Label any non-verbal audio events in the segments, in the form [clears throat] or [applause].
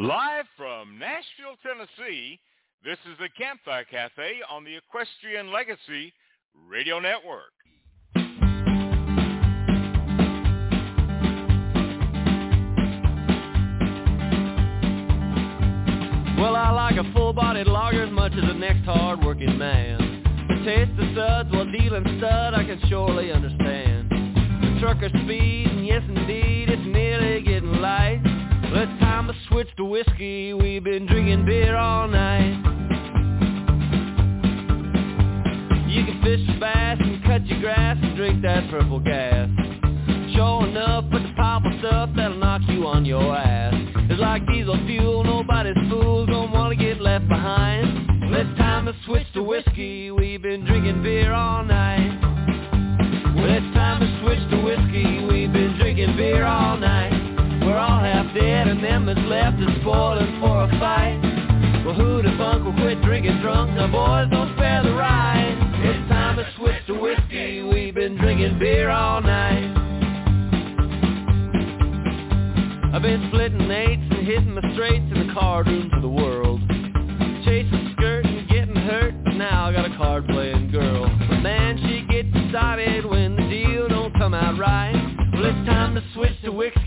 Live from Nashville, Tennessee, this is the Campfire Cafe on the Equestrian Legacy Radio Network. Well, I like a full-bodied logger as much as the next hard-working man. The taste of suds while dealing stud I can surely understand. The trucker speed, and yes indeed, it's nearly getting light. It's time to switch to whiskey, we've been drinking beer all night. You can fish your bass and cut your grass and drink that purple gas. Sure enough, but the powerful stuff that'll knock you on your ass. It's like diesel fuel, nobody's fool, don't wanna get left behind. Well, it's time to switch to whiskey, we've been drinking beer all night. Well, it's time to switch to whiskey, we've been drinking beer all night. That's left is spoiling for a fight. Well, who the funk will quit drinking drunk? Now, boys, don't spare the ride. It's time to switch to whiskey, we've been drinking beer all night. I've been splitting eights and hitting the straights in the card rooms of the world.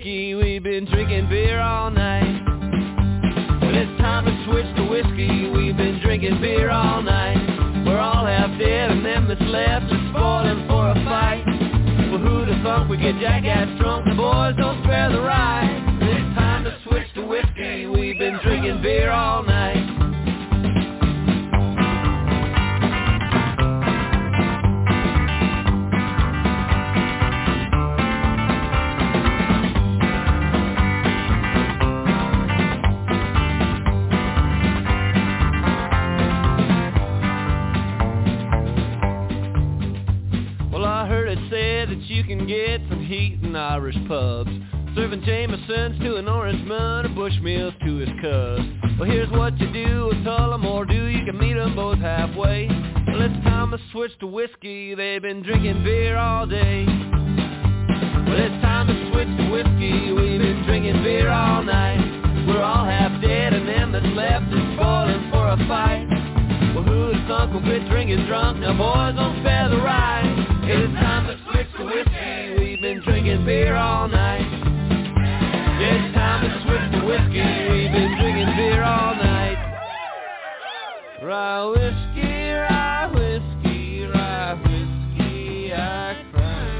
Whiskey, we've been drinking beer all night. Well, it's time to switch to whiskey, we've been drinking beer all night. We're all half dead and them that's left is spoiling for a fight. Well, who the funk we get jackass drunk, the boys don't spare the ride. It's time to switch to whiskey, we've been drinking beer all night. Get some heat in Irish pubs. Serving Jamesons to an Orangeman or Bushmills to his cuz. Well, here's what you do with Tullamore Dew. You can meet them both halfway. Well, it's time to switch to whiskey. They've been drinking beer all day. Well, it's time to switch to whiskey. We've been drinking beer all night. We're all half dead and them that's left is spoiling for a fight. Well, who's uncle quit drinking drunk? Now, boys, don't spare the ride. It's time to whiskey. We've been drinking beer all night. It's time to switch to whiskey. We've been drinking beer all night. Rye whiskey, rye whiskey, rye whiskey, I cry.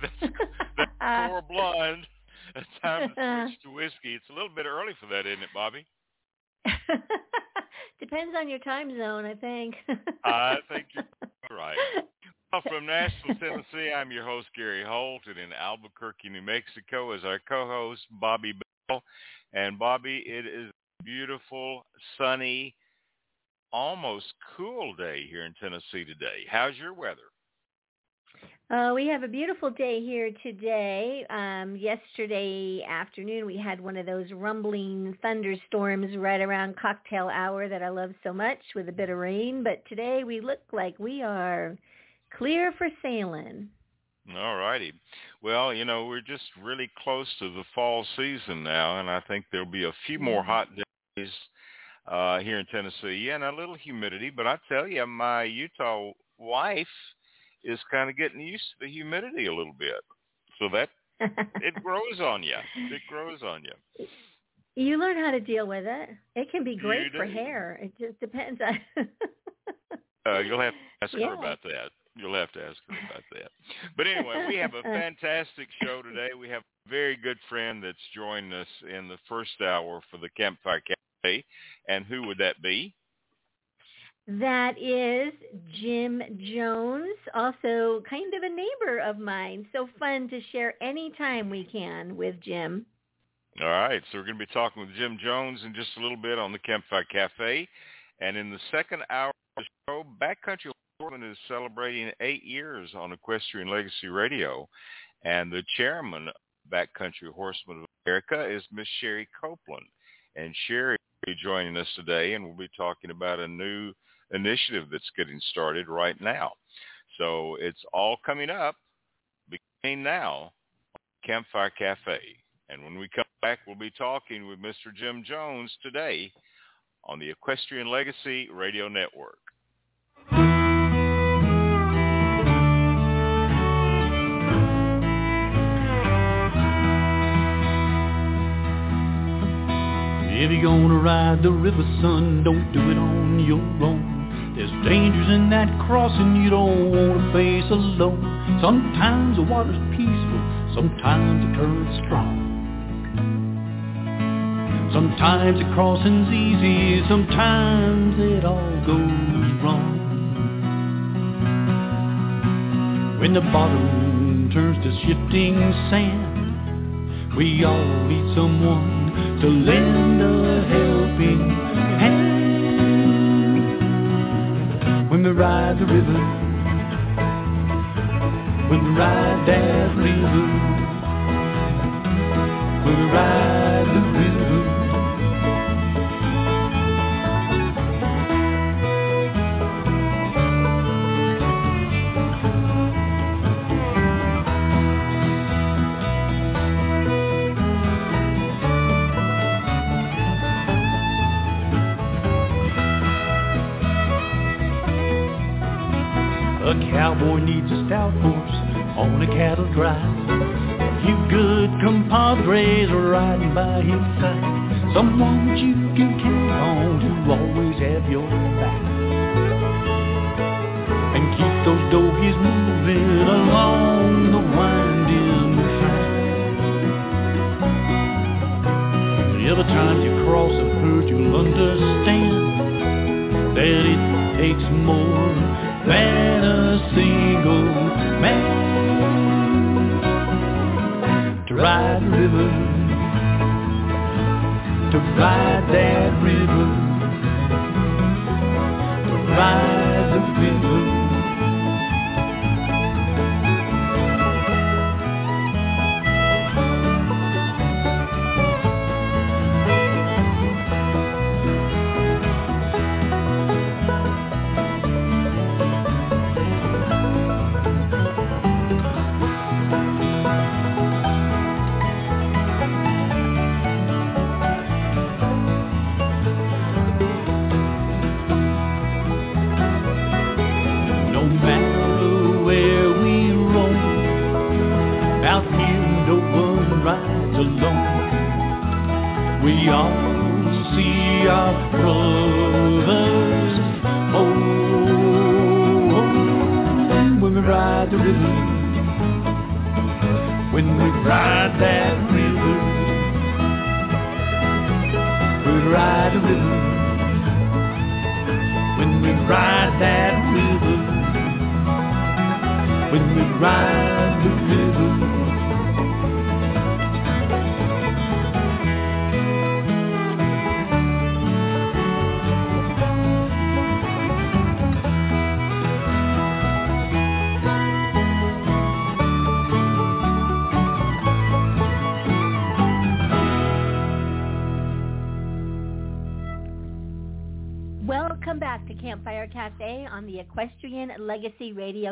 that's, [laughs] that's Four Blonde. It's time to switch to whiskey. It's a little bit early for that, isn't it, Bobbi? [laughs] Depends on your time zone, I think. I think you're [laughs] right. Well, from Nashville, Tennessee, I'm your host, Gary Holt, and in Albuquerque, New Mexico is our co-host, Bobbi Bell. And Bobbi, it is a beautiful, sunny, almost cool day here in Tennessee today. How's your weather? Uh, we have a beautiful day here today. Um, yesterday afternoon, we had one of those rumbling thunderstorms right around cocktail hour that I love so much with a bit of rain. But today we look like we are clear for sailing. All righty. Well, you know, we're just really close to the fall season now, and I think there'll be a few more hot days uh, here in Tennessee and a little humidity. But I tell you, my Utah wife is kind of getting used to the humidity a little bit. So that it [laughs] grows on you. It grows on you. You learn how to deal with it. It can be great for hair. It just depends on. [laughs] Uh, you'll have to ask Yeah. her about that. You'll have to ask her about that. But anyway, we have a [laughs] fantastic show today. We have a very good friend that's joined us in the first hour for the Campfire Cafe. And who would that be? That is Jim Jones, also kind of a neighbor of mine. So fun to share any time we can with Jim. All right, so we're going to be talking with Jim Jones in just a little bit on the Campfire Cafe. And in the second hour of the show, Backcountry Horseman is celebrating eight years on Equestrian Legacy Radio. And the chairman of Backcountry Horsemen of America is Miss Sherry Copeland. And Sherry will be joining us today, and we'll be talking about a new initiative that's getting started right now. So it's all coming up beginning now on Campfire Cafe. And when we come back, we'll be talking with Mr. Jim Jones today on the Equestrian Legacy Radio Network. If you're gonna ride the river, son, don't do it on your own. There's dangers in that crossing you don't wanna face alone. Sometimes the water's peaceful, sometimes the current's strong. Sometimes the crossing's easy, sometimes it all goes wrong. When the bottom turns to shifting sand, we all need someone to lend a helping hand. When we ride the river, when we ride that river, when we ride the cowboy needs a stout horse on a cattle drive. You good compadres are riding by his side. Someone that you can count on to always have your back. And keep those doggies moving along the winding track. Every time you cross a herd, you'll understand that it takes more than a single man. To ride the river, to ride that river, to ride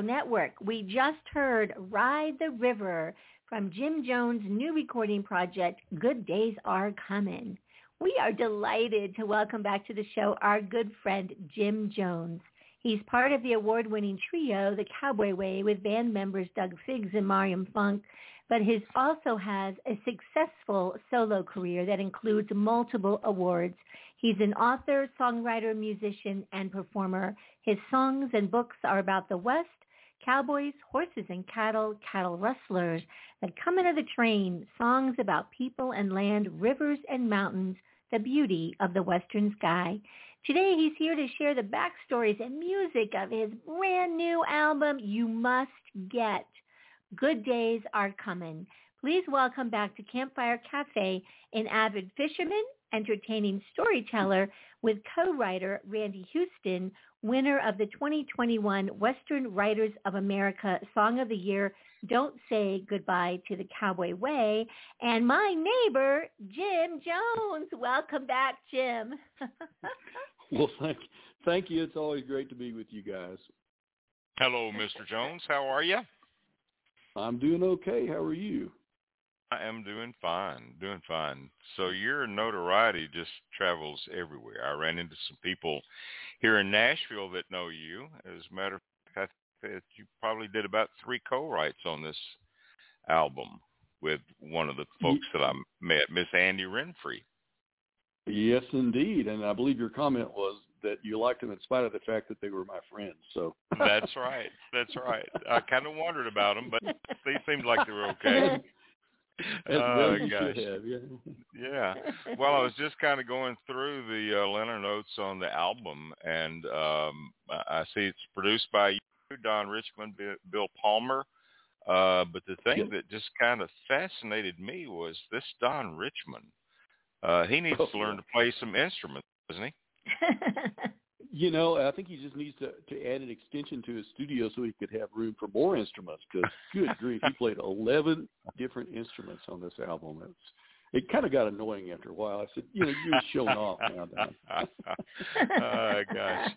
Network. We just heard Ride the River from Jim Jones' new recording project, Good Days Are Coming. We are delighted to welcome back to the show our good friend Jim Jones. He's part of the award-winning trio, The Cowboy Way, with band members Doug Figgs and Mariam Funk, but he also has a successful solo career that includes multiple awards. He's an author, songwriter, musician, and performer. His songs and books are about the West, cowboys, horses and cattle, cattle rustlers that come into the train, songs about people and land, rivers and mountains, the beauty of the western sky. Today he's here to share the backstories and music of his brand new album, You Must Get. Good days are coming. Please welcome back to Campfire Cafe an avid fisherman, entertaining storyteller with co-writer Randy Houston, winner of the 2021 Western Writers of America Song of the Year, Don't Say Goodbye to the Cowboy Way, and my neighbor, Jim Jones. Welcome back, Jim. [laughs] well, thank, thank you. It's always great to be with you guys. Hello, Mr. Jones. How are you? I'm doing okay. How are you? I am doing fine, doing fine. So your notoriety just travels everywhere. I ran into some people here in Nashville that know you. As a matter of fact, you probably did about three co-writes on this album with one of the folks that I met, Miss Andy Renfrey. Yes, indeed. And I believe your comment was that you liked them in spite of the fact that they were my friends. So that's right. That's right. I kind of wondered about them, but they seemed like they were okay. [laughs] [laughs] Oh gosh. Have, yeah. yeah. Well, I was just kind of going through the uh, liner notes on the album, and um, I see it's produced by you, Don Richmond, Bill Palmer. Uh, but the thing that just kind of fascinated me was this Don Richmond. Uh, he needs oh, to learn to play some instruments, doesn't he? [laughs] you know, I think he just needs to to add an extension to his studio so he could have room for more instruments. Because good grief, he played eleven different instruments on this album. It's it kind of got annoying after a while. I said, you know, you're showing off now. [laughs] oh gosh.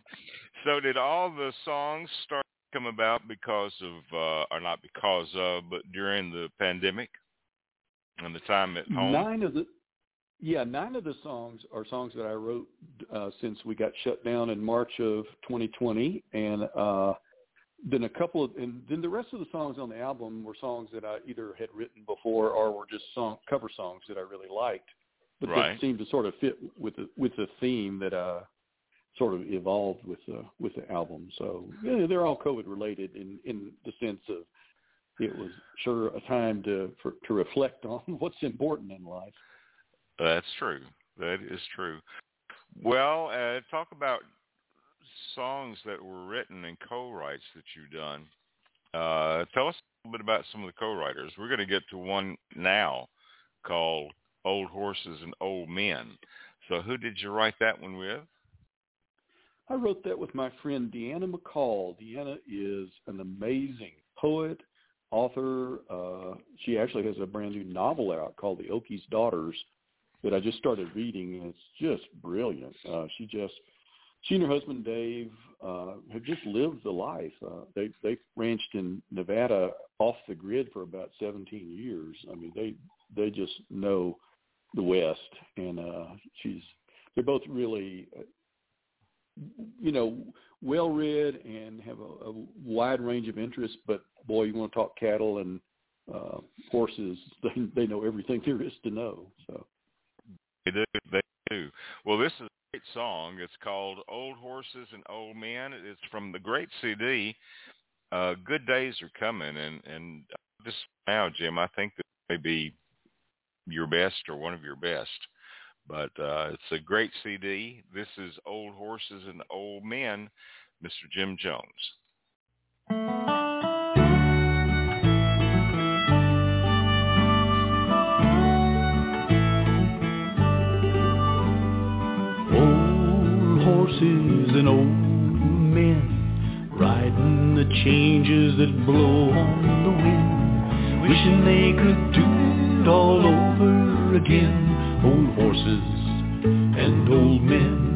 So did all the songs start come about because of, uh, or not because of, but during the pandemic and the time at home? Nine of the yeah, nine of the songs are songs that I wrote uh, since we got shut down in March of 2020, and uh, then a couple of, and then the rest of the songs on the album were songs that I either had written before or were just song cover songs that I really liked, but right. that seemed to sort of fit with the with the theme that uh sort of evolved with the with the album. So yeah, they're all COVID related in in the sense of it was sure a time to for, to reflect [laughs] on what's important in life. That's true. That is true. Well, uh, talk about songs that were written and co-writes that you've done. Uh, tell us a little bit about some of the co-writers. We're going to get to one now called Old Horses and Old Men. So who did you write that one with? I wrote that with my friend Deanna McCall. Deanna is an amazing poet, author. Uh, she actually has a brand new novel out called The Okies Daughters that I just started reading, and it's just brilliant. Uh, she just she and her husband Dave uh, have just lived the life. Uh, they they ranched in Nevada off the grid for about 17 years. I mean, they they just know the West, and uh, she's they're both really, you know, well read and have a, a wide range of interests. But boy, you want to talk cattle and uh, horses, [laughs] they they know everything there is to know. So. They do. They do. Well, this is a great song. It's called "Old Horses and Old Men." It's from the great CD. Uh, Good days are coming, and and just now, Jim, I think that may be your best or one of your best. But uh, it's a great CD. This is "Old Horses and Old Men," Mr. Jim Jones. Horses and old men riding the changes that blow on the wind, wishing they could do it all over again. Old horses and old men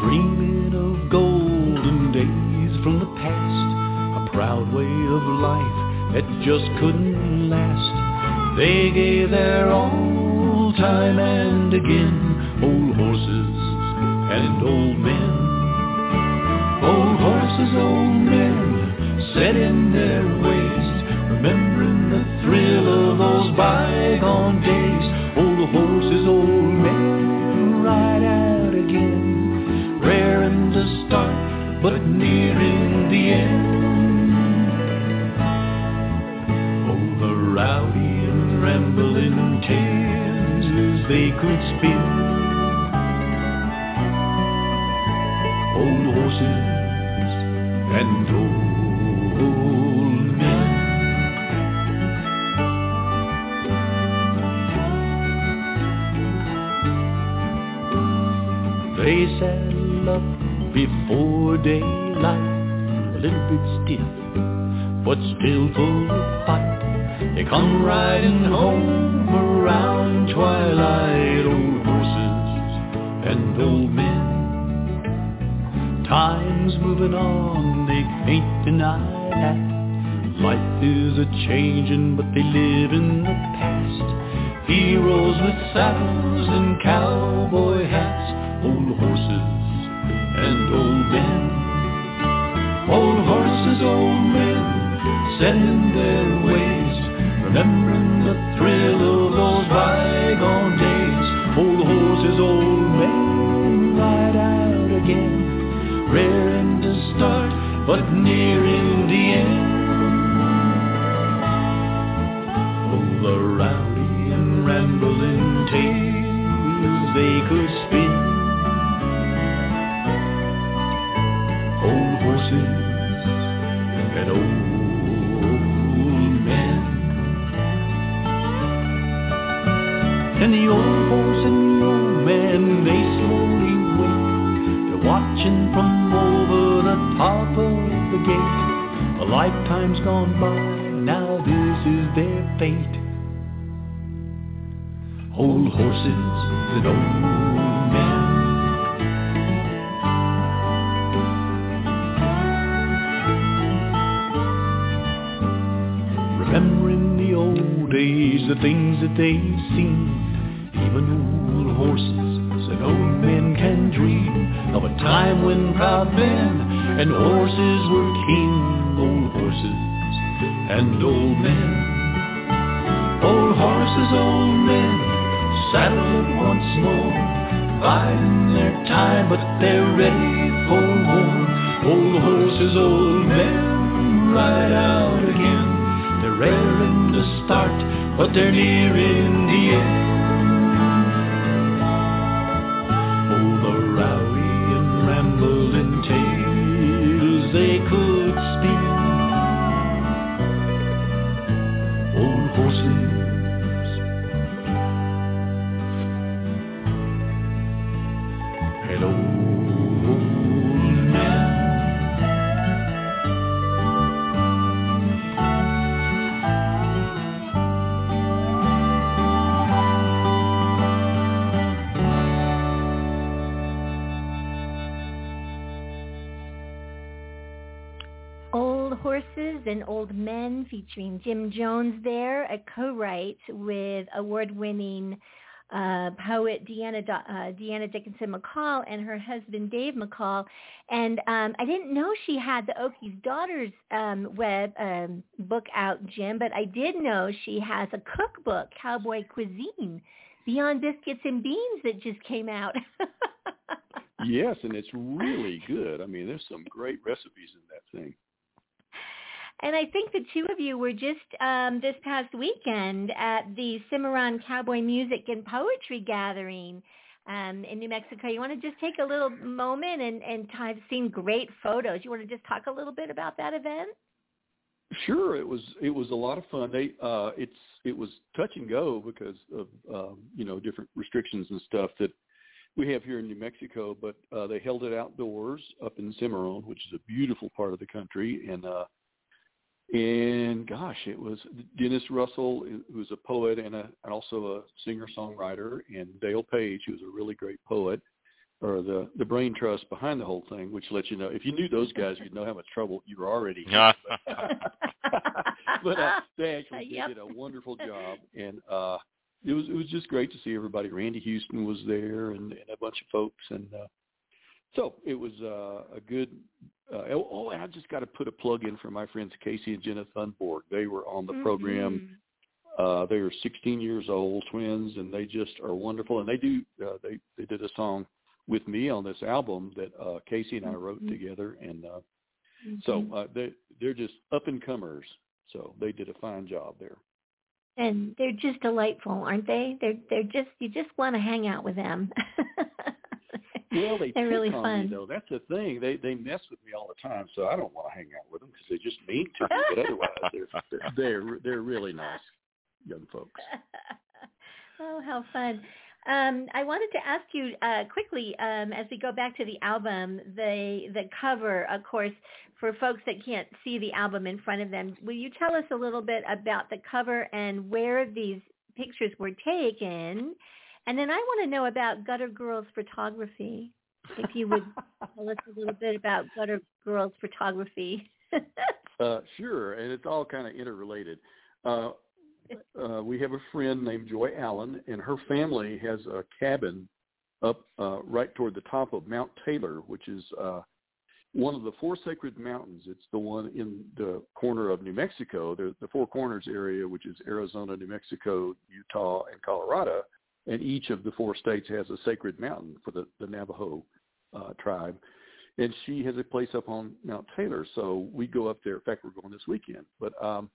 dreaming of golden days from the past, a proud way of life that just couldn't last. They gave their all time and again, old horses and old men. Old horses, old men, set in their ways, remembering the thrill of those bygone days. Old horses, old men, ride out again, raring to start, but nearing the end. Oh, the rowdy and rambling tales they could spin. Old horses and old men. They saddle up before daylight, a little bit stiff, but still full of fight. They come riding home around twilight, old horses and old men. Time's moving on, they can't deny that. Life is a changing, but they live in the past. Heroes with saddles and cowboy hats, old horses and old men. Old horses, old men, set in their ways, remembering the thrill of those bygone days. Old horses, old men, ride out again, start, but nearing the end. Oh, the rowdy and rambling tales they could spin. Old horses and old men. And the old lifetime's gone by, now this is their fate. Old horses and old men. Remembering the old days, the things that they've seen. Even time proud men and horses were king. Old horses and old men. Old horses, old men, saddled once more. Biding their time, but they're ready for war. Old horses, old men, ride out again. They're raring to start, but they're nearing the end. Featuring Jim Jones there, a co-write with award-winning uh, poet Deanna, uh, Deanna Dickinson McCall and her husband Dave McCall. And um, I didn't know she had the Okies Daughters um, web um, book out, Jim, but I did know she has a cookbook, Cowboy Cuisine, Beyond Biscuits and Beans that just came out. [laughs] Yes, and it's really good. I mean, there's some great recipes in that thing. And I think the two of you were just um, this past weekend at the Cimarron Cowboy Music and Poetry Gathering um, in New Mexico. You want to just take a little moment and, and I've seen great photos. You want to just talk a little bit about that event? Sure, it was it was a lot of fun. They uh it's it was touch and go because of um, you know different restrictions and stuff that we have here in New Mexico, but uh they held it outdoors up in Cimarron, which is a beautiful part of the country and uh and gosh, it was Dennis Russell, who's a poet and a and also a singer songwriter, and Dale Page, who's a really great poet, or the the brain trust behind the whole thing, which lets you know if you knew those guys, you'd know how much trouble you were already in. [laughs] But uh, they actually Yep. did a wonderful job, and uh, it was it was just great to see everybody. Randy Houston was there, and, and a bunch of folks, and uh, so it was uh, a good. Uh, oh, oh, and I just got to put a plug in for my friends Casey and Jenna Thunborg. They were on the program. Uh, they are 16 years old, twins, and they just are wonderful. And they do uh, they they did a song with me on this album that uh, Casey and I wrote Mhm. together, and uh, Mhm. so uh, they they're just up and comers. So they did a fine job there. and they're just delightful, aren't they? They're they're just you just want to hang out with them. [laughs] Well, they they're pick really on fun. me though. That's the thing. They they mess with me all the time, so I don't want to hang out with them because they just mean to me. But otherwise, they're [laughs] they're they're really nice young folks. [laughs] oh, how fun. Um, I wanted to ask you uh, quickly um, as we go back to the album, the the cover, of course, for folks that can't see the album in front of them. Will you tell us a little bit about the cover and where these pictures were taken? And then I want to know about Gutter Girls Photography. If you would [laughs] tell us a little bit about Gutter Girls Photography. [laughs] Uh, sure, and it's all kind of interrelated. Uh, uh, we have a friend named Joy Allen, and her family has a cabin up uh, right toward the top of Mount Taylor, which is uh, one of the four sacred mountains. It's the one in the corner of New Mexico, the, the Four Corners area, which is Arizona, New Mexico, Utah, and Colorado. And each of the four states has a sacred mountain for the, the Navajo uh, tribe. And she has a place up on Mount Taylor. So we go up there. In fact, we're going this weekend. But um,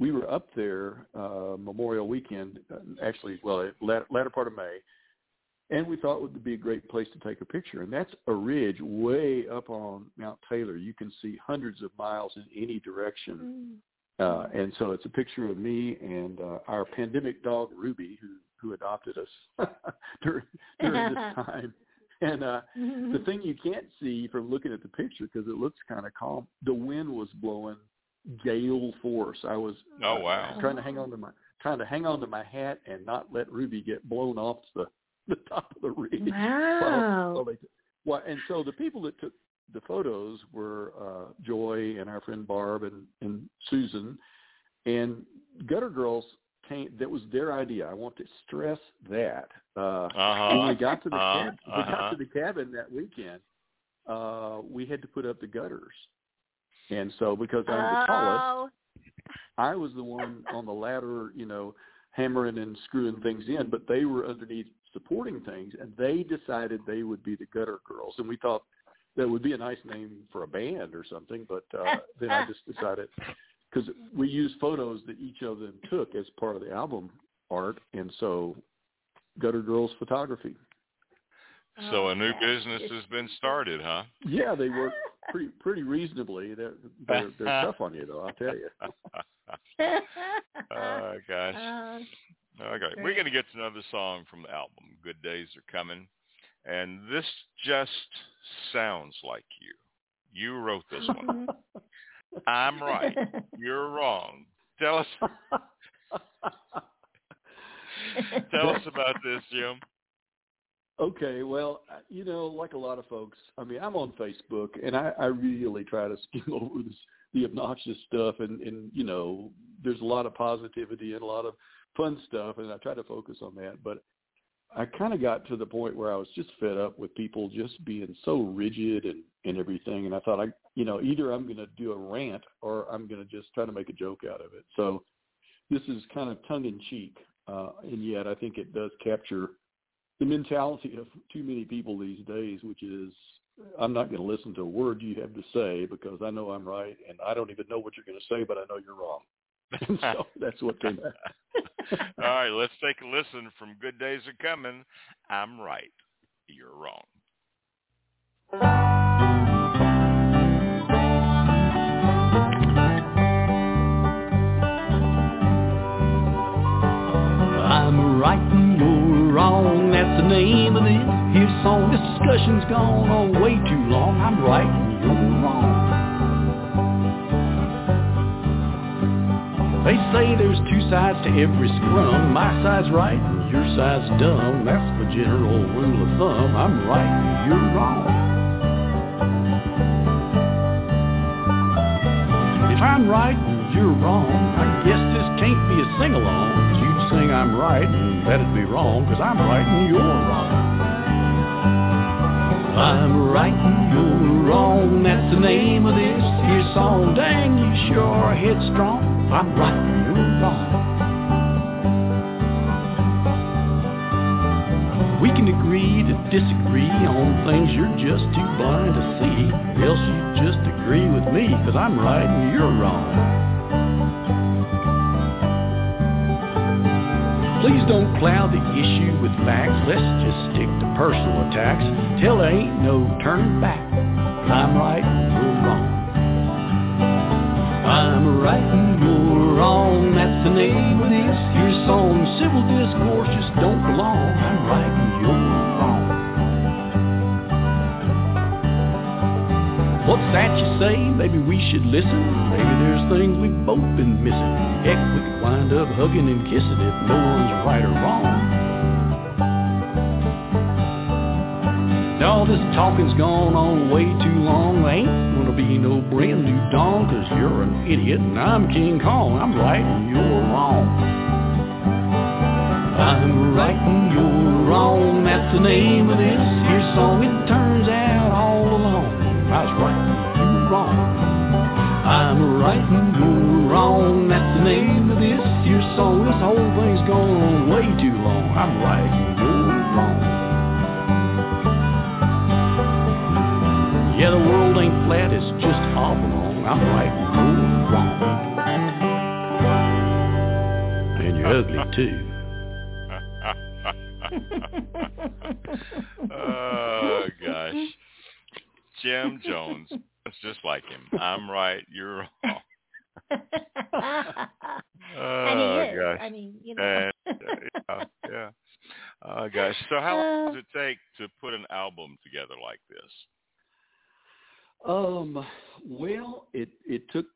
we were up there uh, Memorial Weekend, uh, actually, well, latter, latter part of May, and we thought it would be a great place to take a picture. And that's a ridge way up on Mount Taylor. You can see hundreds of miles in any direction. Mm. Uh, and so it's a picture of me and uh, our pandemic dog Ruby, who who adopted us [laughs] during, during this [laughs] time. And uh, the thing you can't see from looking at the picture because it looks kind of calm, the wind was blowing gale force. I was oh wow trying to hang on to my trying to hang on to my hat and not let Ruby get blown off the [laughs] the top of the ridge. Wow. Well, they, well, and so the people that took the photos were uh, Joy and our friend Barb and, and Susan, and Gutter Girls came. That was their idea. I want to stress that. Uh, uh-huh. When we got to the uh-huh. cab, we got to the cabin that weekend, uh, we had to put up the gutters, and so because I'm the tallest, Oh. I was the one on the ladder, you know, hammering and screwing things in, but they were underneath supporting things, and they decided they would be the Gutter Girls, and we thought that would be a nice name for a band or something. But uh, then I just decided because we use photos that each of them took as part of the album art, and so Gutter Girls Photography. So a new business has been started, huh? Yeah, they work pretty pretty reasonably. They're they're, they're [laughs] tough on you though, I'll tell you. [laughs] Oh gosh. Uh, Okay, we're going to get to another song from the album. Good days are coming, and this just sounds like you. You wrote this one. I'm right. You're wrong. Tell us. [laughs] Tell us about this, Jim. Okay, well, uh, you know, like a lot of folks, I mean, I'm on Facebook, and I, I really try to [laughs] skim over this, the obnoxious stuff, and and you know, there's a lot of positivity and a lot of fun stuff, and I try to focus on that. But I kind of got to the point where I was just fed up with people just being so rigid and and everything, and I thought I, you know, either I'm going to do a rant or I'm going to just try to make a joke out of it. So this is kind of tongue in cheek, uh, and yet I think it does capture the mentality of too many people these days, which is I'm not going to listen to a word you have to say because I know I'm right, and I don't even know what you're going to say, but I know you're wrong. [laughs] And so [laughs] that's what came out. All right, let's take a listen from Good Days Are Coming. I'm right. You're wrong. I'm right and you're wrong, that's the name of this here song. This discussion's gone on way too long. I'm right and you're wrong. They say there's two sides to every scrum. My side's right and your side's dumb. That's the general rule of thumb. I'm right you're wrong. If I'm right and you're wrong, I guess this can't be a sing-along. 'cause you'd sing I'm right and that'd be wrong, cause I'm right and you're wrong. I'm right and you're wrong, that's the name of this here song. Dang, you sure are headstrong. I'm right and you're wrong. We can agree to disagree on things you're just too blind to see. Else you just agree with me, cause I'm right and you're wrong. Please don't cloud the issue with facts. Let's just stick personal attacks till there ain't no turning back. I'm right you're wrong. I'm right and you're wrong. That's the name of this here song. Civil discourse just don't belong. I'm right and you're wrong. What's that you say? Maybe we should listen. Maybe there's things we've both been missing. Heck, we could wind up hugging and kissing if no one's right or wrong. Now this talking's gone on way too long. Ain't gonna be no brand new dawn, cause you're an idiot and I'm King Kong. I'm right and you're wrong. I'm right and you're wrong, that's the name of this here song. It turns out all along I was right and you're wrong. I'm right and you're wrong, that's the name of this here song. This whole thing's gone on way too long. I'm right and you're wrong. I'm right and you're wrong. And you're ugly too. [laughs] oh gosh, Jim Jones. It's just like him. I'm right. You're wrong. [laughs] Oh and he is. gosh. I mean, you know. And, uh, yeah, yeah. Oh gosh. So how long does it take to put an album together like this? Um, well, it it took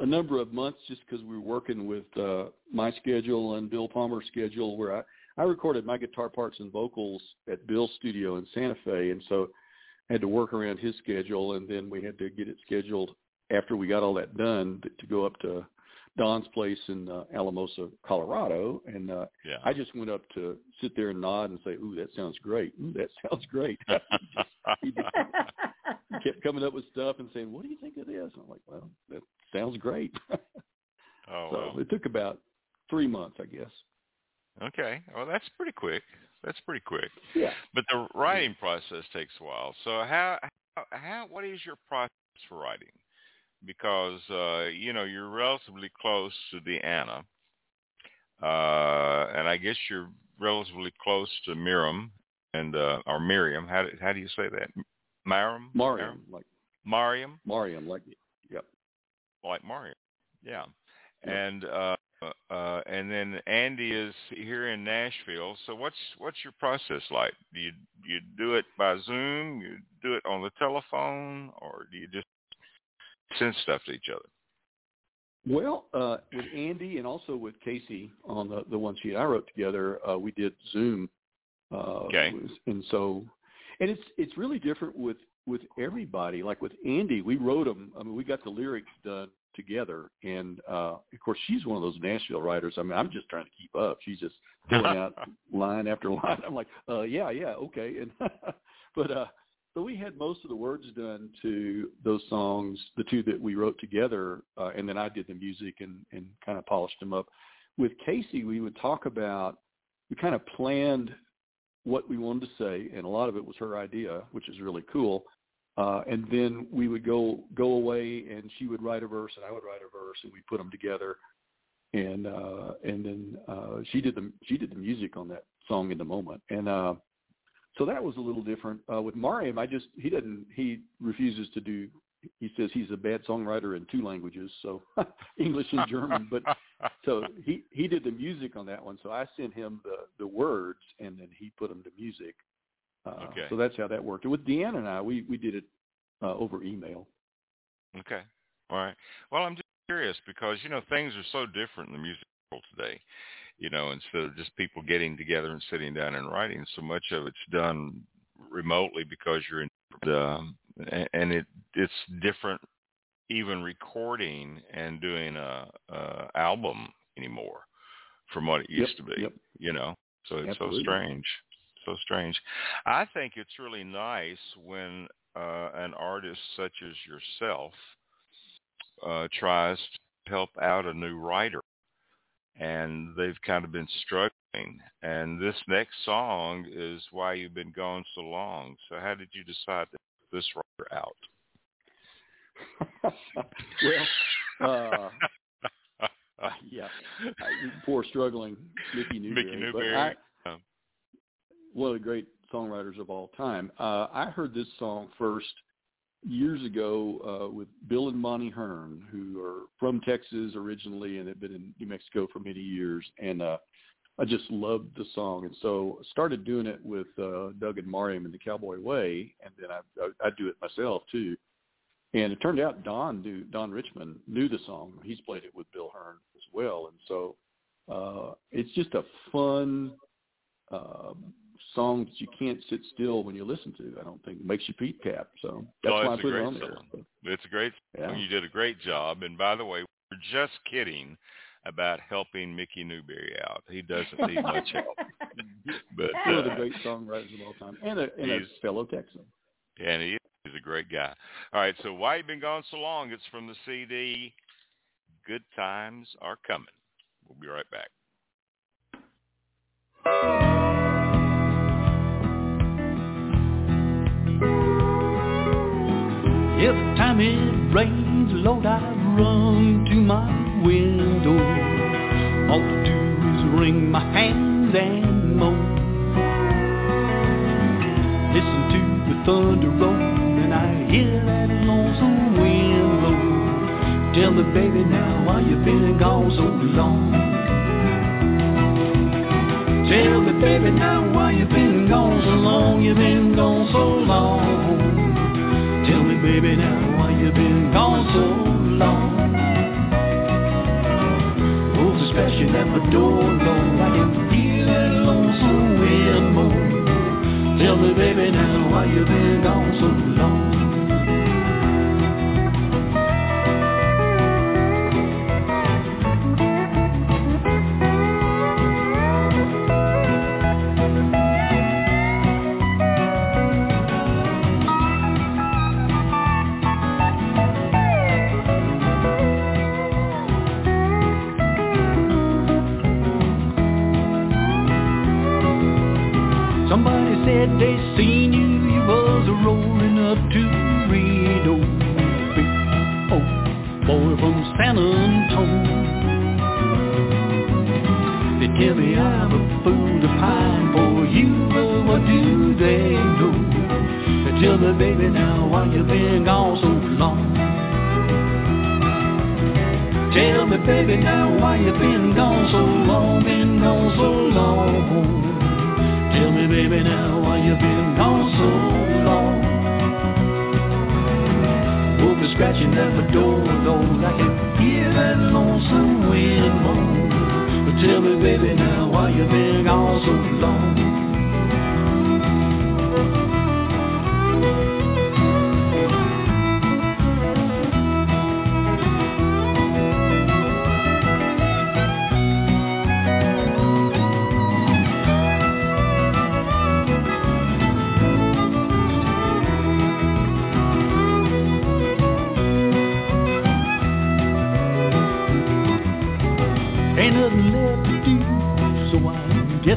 a number of months just because we were working with uh, my schedule and Bill Palmer's schedule, where I I recorded my guitar parts and vocals at Bill's studio in Santa Fe, and so I had to work around his schedule, and then we had to get it scheduled after we got all that done to go up to Don's place in uh, Alamosa, Colorado, and uh, Yeah. I just went up to sit there and nod and say, "Ooh, that sounds great. Ooh, that [laughs] sounds great." [laughs] he just kept coming up with stuff and saying, "What do you think of this?" And I'm like, "Well, that sounds great." [laughs] oh so it took about three months, I guess. Okay. Well, that's pretty quick. That's pretty quick. Yeah. But the writing process takes a while. So how how, how what is your process for writing? Because uh, you know you're relatively close to Deanna, uh, and I guess you're relatively close to Miriam and uh, or Miriam. How do, how do you say that? Mariam. Mariam, like Mariam. Mariam, like yep. like Mario. Yeah. Yep. And uh uh and then Andy is here in Nashville. So what's what's your process like? Do you you do it by Zoom, you do it on the telephone or do you just send stuff to each other? Well, uh, with Andy and also with Casey on the the one sheet I wrote together, uh, we did Zoom. Uh, Okay. And so, and it's it's really different with with everybody. Like with Andy, we wrote them. I mean, we got the lyrics done together, and uh, of course, she's one of those Nashville writers. I mean, I'm just trying to keep up. She's just filling [laughs] out line after line. I'm like, uh, yeah, yeah, okay. And [laughs] but uh, so we had most of the words done to those songs, the two that we wrote together, uh, and then I did the music and, and kind of polished them up. With Casey, we would talk about, we kind of planned what we wanted to say, and a lot of it was her idea, which is really cool. Uh, and then we would go go away, and she would write a verse, and I would write a verse, and we put them together. And uh, and then uh, she did the she did the music on that song in the moment, and uh, so that was a little different. Uh, with Mariam, I just he doesn't he refuses to do. He says he's a bad songwriter in two languages, so [laughs] English and German. But so he he did the music on that one. So I sent him the the words, and then he put them to music. Uh, Okay. So that's how that worked. And with Deanna and I, we we did it uh, over email. Okay. All right. Well, I'm just curious because you know things are so different in the music world today. You know, instead of just people getting together and sitting down and writing, so much of it's done remotely because you're in, um, and it it's different even recording and doing a, a album anymore from what it used Yep, to be. yep. You know, so it's Absolutely. so strange, so strange. I think it's really nice when uh, an artist such as yourself uh, tries to help out a new writer, and they've kind of been struggling. And this next song is why you've been gone so long. So how did you decide to put this writer out? [laughs] well, uh, yeah, poor struggling Mickey Newbury. Mickey Newbury. I, Um, one of the great songwriters of all time. Uh, I heard this song first years ago uh, with Bill and Bonnie Hearne, who are from Texas originally and have been in New Mexico for many years. And uh, I just loved the song, and so I started doing it with uh, Doug and Mariam in the Cowboy Way, and then I, I I do it myself too. And it turned out Don knew Don Richmond knew the song. He's played it with Bill Hearne as well, and so uh, it's just a fun uh, song that you can't sit still when you listen to. I don't think it makes your feet tap. So that's oh, why I put it on song. there. It's a great yeah. song. You did a great job. And by the way, we're just kidding about helping Mickey Newbury out. He doesn't need much help. [laughs] But one uh, of the great songwriters of all time, and a, and a fellow Texan. and he is he's a great guy. All right, so why you been gone so long? It's from the CD. Good times are coming. We'll be right back. Every time it rains, Lord, I run to my window. All to do is wring my hands and moan. Listen to the thunder roll, and I hear that lonesome wind blow. Tell me, baby, now why you been gone so long? Tell me, baby, now why you been gone so long? You been gone so long. Baby, now why you been gone so long? Oh, Wolves are scratching at my door, Lord. I can hear that lonesome wind moan. Tell me, baby, now why you been gone so long?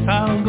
I guess I'll go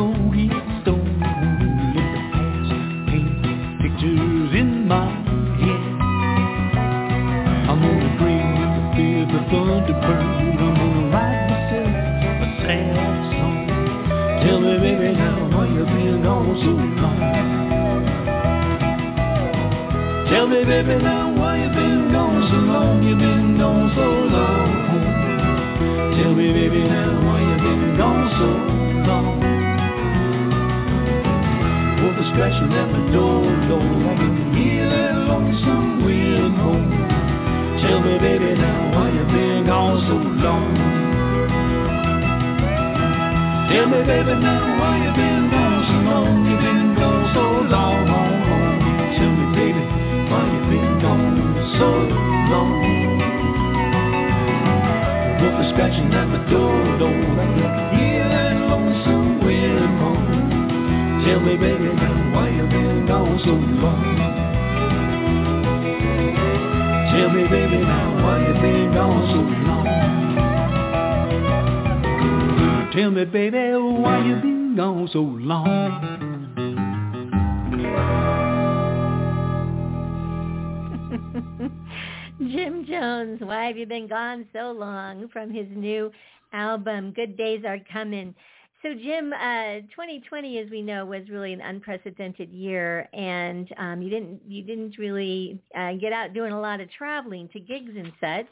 album, Good Days Are Coming. So Jim, uh, 2020, as we know, was really an unprecedented year, and um, you didn't you didn't really uh, get out doing a lot of traveling to gigs and such,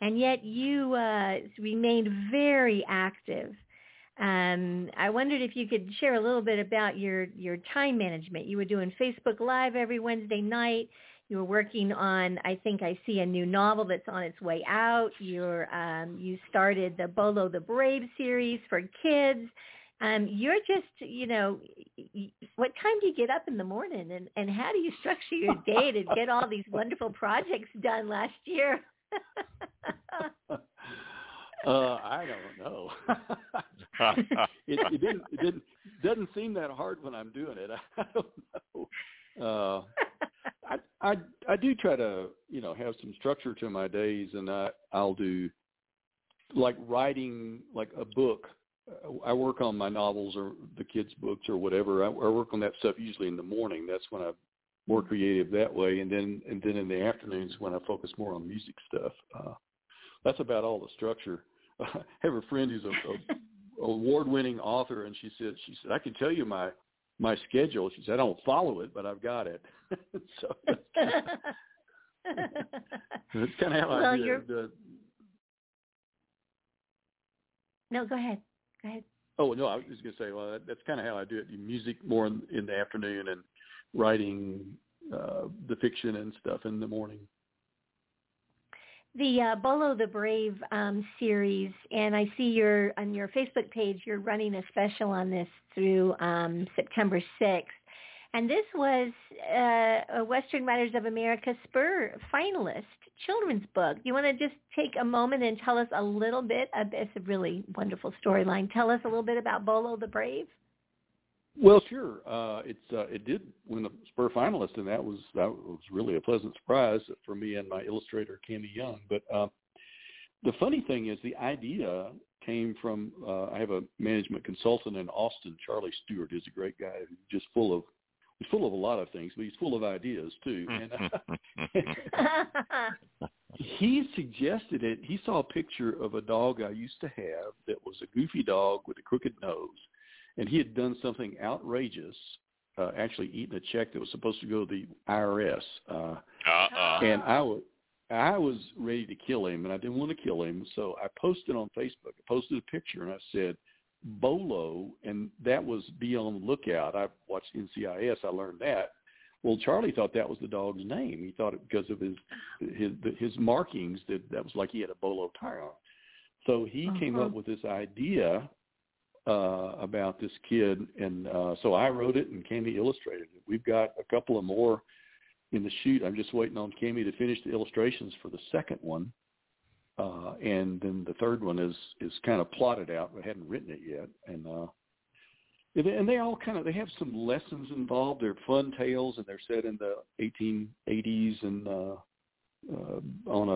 and yet you uh, remained very active. Um, I wondered if you could share a little bit about your your time management. You were doing Facebook Live every Wednesday night. You were working on, I think I see a new novel that's on its way out. You're, um, you started the Bolo the Brave series for kids. um, you're just, you know, what time do you get up in the morning, and and how do you structure your day to get all these [laughs] wonderful projects done last year? [laughs] uh, I don't know. [laughs] it, it didn't. It didn't. Doesn't seem that hard when I'm doing it. I don't know. Uh, I I I do try to you know have some structure to my days, and I I'll do like writing like a book. I work on my novels or the kids' books or whatever. I, I work on that stuff usually in the morning. That's when I'm more creative that way, and then and then in the afternoons when I focus more on music stuff. Uh, that's about all the structure. [laughs] I have a friend who's a, a [laughs] award-winning author, and she said she said I can tell you my my schedule. She said I don't follow it, but I've got it. [laughs] so [laughs] that's kind of how well, I do you're... it. No, go ahead. Go ahead. Oh no, I was just to say, well, that, that's kind of how I do it. Music more in, in the afternoon, and writing uh, the fiction and stuff in the morning. The uh, Bolo the Brave um, series, and I see your on your Facebook page. You're running a special on this through um, September 6th. And this was uh, a Western Writers of America Spur finalist children's book. You want to just take a moment and tell us a little bit? Of, it's a really wonderful storyline. Tell us a little bit about Bolo the Brave. Well, sure. Uh, it's uh, it did win the Spur finalist, and that was that was really a pleasant surprise for me and my illustrator Cami Young. But uh, the funny thing is, the idea came from uh, I have a management consultant in Austin. Charlie Stewart is a great guy, just full of he's full of a lot of things, but he's full of ideas too. And, uh, [laughs] [laughs] he suggested it. He saw a picture of a dog I used to have that was a goofy dog with a crooked nose, and he had done something outrageous. Uh, actually, eaten a check that was supposed to go to the IRS. Uh, uh-uh. And I was I was ready to kill him, and I didn't want to kill him, so I posted on Facebook. I posted a picture, and I said Bolo, and that was be on the lookout. I watched NCIS. I learned that. Well, Charlie thought that was the dog's name. He thought it because of his his his markings that that was like he had a bolo tire on. So he uh-huh. came up with this idea uh, about this kid, and uh, so I wrote it, and Cami illustrated it. We've got a couple of more in the shoot. I'm just waiting on Cami to finish the illustrations for the second one, uh, and then the third one is is kind of plotted out, but hadn't written it yet. And uh, and they all kind of they have some lessons involved. They're fun tales, and they're set in the 1880s and uh, uh, on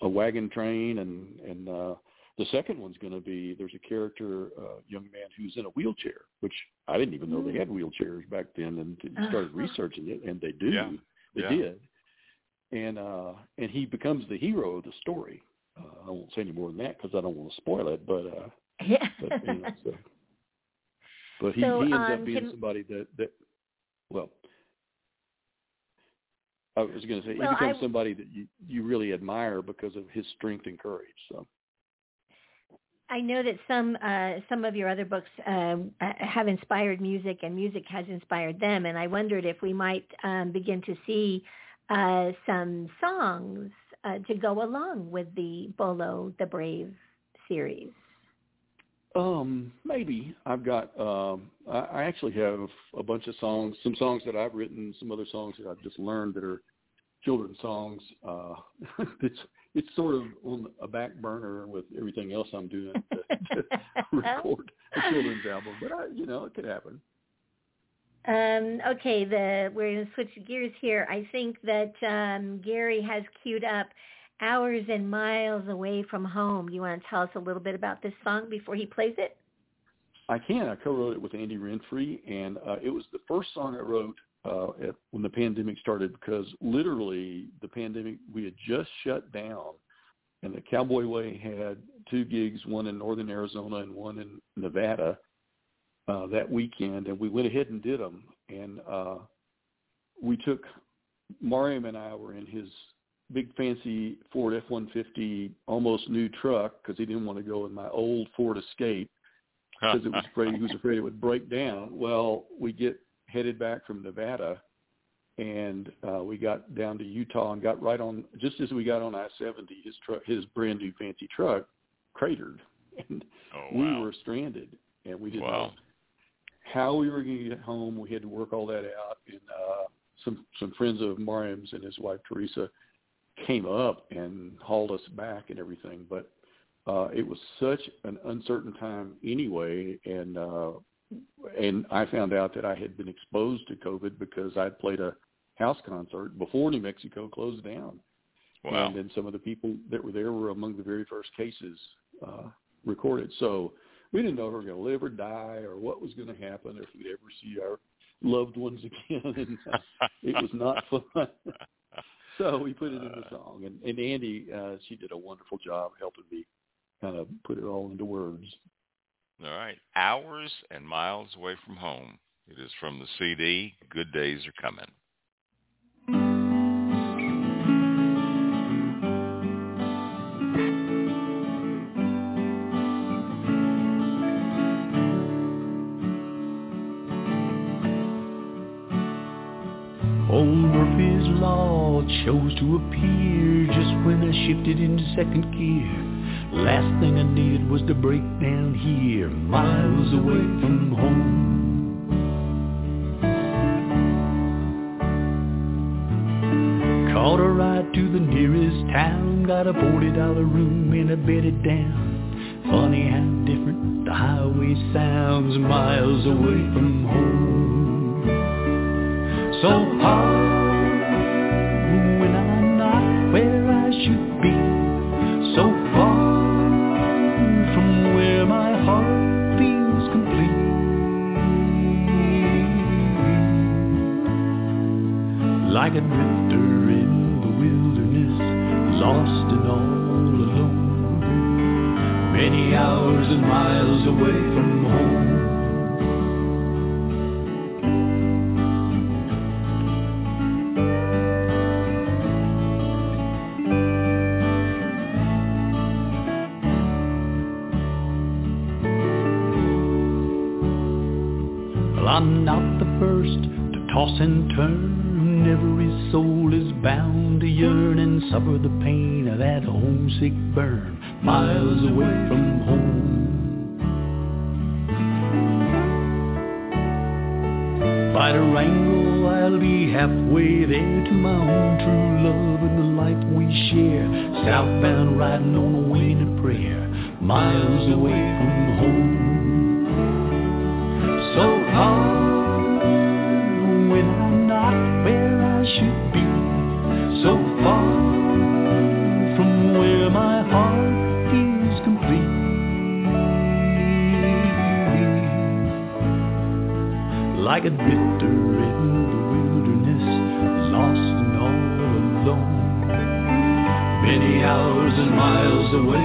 a, a wagon train. And and uh, the second one's going to be there's a character, uh, young man who's in a wheelchair, which I didn't even know they had wheelchairs back then, and started researching it, and they do. Yeah. They yeah. did. And uh, and he becomes the hero of the story uh, I won't say any more than that because I don't want to spoil it. But uh, yeah. but, you know, so, [laughs] but he, So, he ends um, up being can- somebody that that well. I was going to say Well, he becomes I- somebody that you you really admire because of his strength and courage. So I know that some uh, some of your other books uh, have inspired music, and music has inspired them. And I wondered if we might um, begin to see uh, some songs uh, to go along with the Bolo the Brave series. Um, maybe I've got. Um, I, actually have a bunch of songs, some songs that I've written, some other songs that I've just learned that are children's songs. Uh, [laughs] it's sort of on a back burner with everything else I'm doing to, to [laughs] record a children's album, but I, you know, it could happen. Um, okay, the we're going to switch gears here. I think that um, Gary has queued up "Hours and Miles Away from Home." You want to tell us a little bit about this song before he plays it? I can. I co-wrote it with Andy Renfree, and uh, it was the first song I wrote uh, at, when the pandemic started because literally the pandemic we had just shut down, and the Cowboy Way had two gigs, one in northern Arizona and one in Nevada uh, that weekend, and we went ahead and did them. And uh, we took Mariam and I were in his big fancy Ford F-150 almost new truck because he didn't want to go in my old Ford Escape because it was afraid he was afraid it would break down. Well, we get headed back from Nevada, and uh, we got down to Utah and got right on just as we got on I-70. His truck, his brand new fancy truck, cratered, [laughs] and Oh, we were stranded. and we didn't Wow. know how we were going to get home. We had to work all that out, and uh, some some friends of Mariam's and his wife Teresa came up and hauled us back and everything. But uh, it was such an uncertain time anyway, and uh, and I found out that I had been exposed to COVID because I'd played a house concert before New Mexico closed down. Wow. And then some of the people that were there were among the very first cases uh, recorded. So we didn't know if we were going to live or die or what was going to happen, or if we'd ever see our loved ones [laughs] again. and uh, it was not [laughs] fun. so we put it in the song. And, and Andy, uh, she did a wonderful job helping me kind of put it all into words. All right. Hours and miles away from home. It is from the CD, Good Days Are Coming. Chose to appear just when I shifted into second gear. Last thing I needed was to break down here, miles away from home. Caught a ride to the nearest town, got a forty dollar room and I bedded down. Funny how different the highway sounds miles away from home. So hard Like a drifter in the wilderness, lost and all alone. Many hours and miles away from home. Suffer the pain of that homesick burn, miles away from home. By the wrangle, I'll be halfway there to my own true love and the life we share. Southbound riding on a wing of prayer, miles away from home. Like a drifter in the wilderness, lost and all alone. Many hours and miles away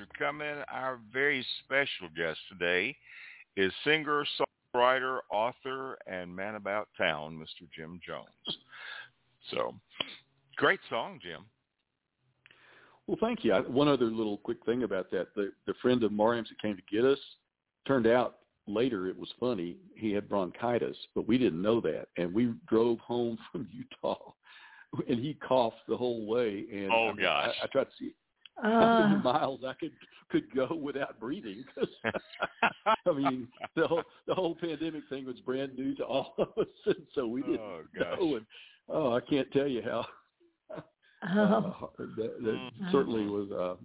Are Coming. Our very special guest today is singer, songwriter, author, and man about town, Mr. Jim Jones. So, great song, Jim. Well, thank you. I, one other little quick thing about that: the the friend of Mariam's that came to get us turned out later it was funny. He had bronchitis, but we didn't know that, and we drove home [laughs] from Utah, and he coughed the whole way. And Oh, I mean, gosh. I, I tried to see how many Uh, miles I could could go without breathing. 'cause, [laughs] I mean, [laughs] the whole the whole pandemic thing was brand new to all of us, [laughs] and so we didn't Oh, gosh. know. And oh, I can't tell you how oh. uh, that, that Mhm. certainly was a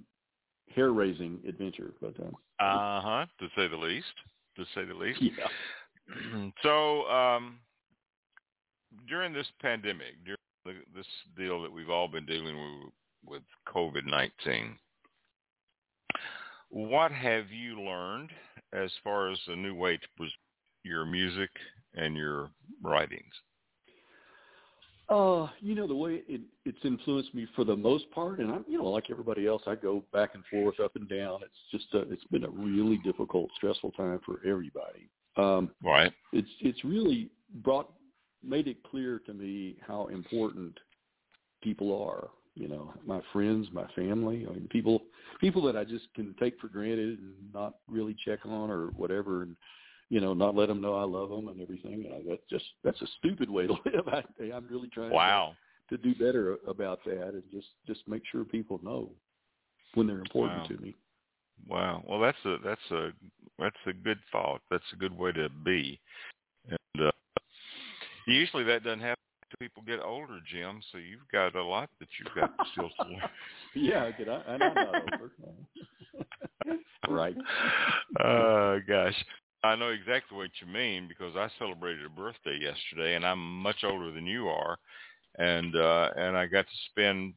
hair raising adventure. But um, Uh-huh, to say the least. To say the least. yeah, [clears throat] so, um, during this pandemic, during the, this deal that we've all been dealing with with COVID-19, what have you learned as far as a new way to present your music and your writings? Uh, you know, the way it, it's influenced me for the most part, and I'm, you know, like everybody else, I go back and forth, up and down. It's just, a, it's been a really difficult, stressful time for everybody. Um, right. It's, it's really brought, made it clear to me how important people are. You know, my friends, my family, I mean, people, people that I just can take for granted and not really check on or whatever, and you know, not let them know I love them and everything. Uh, that's just that's a stupid way to [laughs] live. I, I'm really trying wow. to, to do better about that and just just make sure people know when they're important wow. to me. Wow. Well, that's a that's a that's a good thought. That's a good way to be. And uh, usually that doesn't happen people get older, Jim. So you've got a lot that you've got still to learn. [laughs] yeah, I, I, I'm not older. [laughs] right. Uh, gosh. I know exactly what you mean because I celebrated a birthday yesterday, and I'm much older than you are, and uh, and I got to spend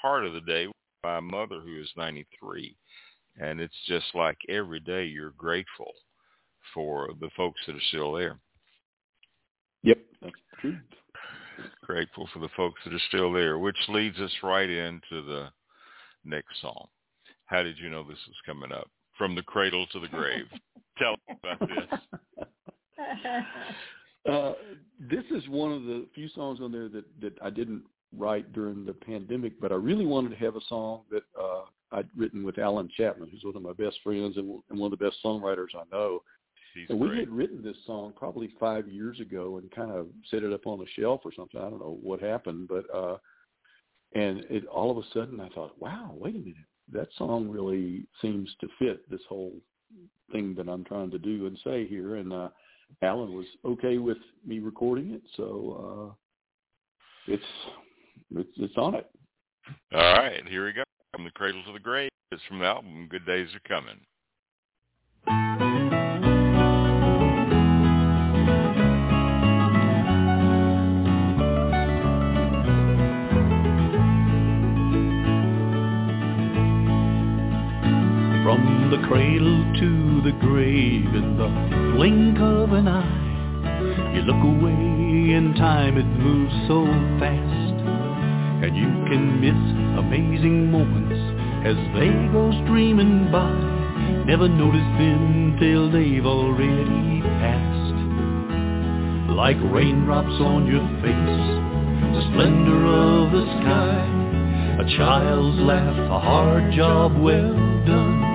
part of the day with my mother who is 93, and it's just like every day you're grateful for the folks that are still there. Yep, that's true. Grateful for the folks that are still there, which leads us right into the next song. How did you know this was coming up? From the cradle to the grave. [laughs] Tell us about this. [laughs] uh, this is one of the few songs on there that, that I didn't write during the pandemic, but I really wanted to have a song that uh, I'd written with Alan Chapman, who's one of my best friends and, and one of the best songwriters I know. He's and great. we had written this song probably five years ago and kind of set it up on a shelf or something. I don't know what happened, but uh, and it all of a sudden I thought, wow, wait a minute, that song really seems to fit this whole thing that I'm trying to do and say here. And uh, Alan was okay with me recording it, so uh, it's it's it's on it. All right, here we go. From the cradle to the grave. It's from the album Good Days Are Coming. From the cradle to the grave in the blink of an eye. You look away and time it moves so fast. And you can miss amazing moments as they go streaming by. Never notice them till they've already passed. Like raindrops on your face, the splendor of the sky. A child's laugh, a hard job well done.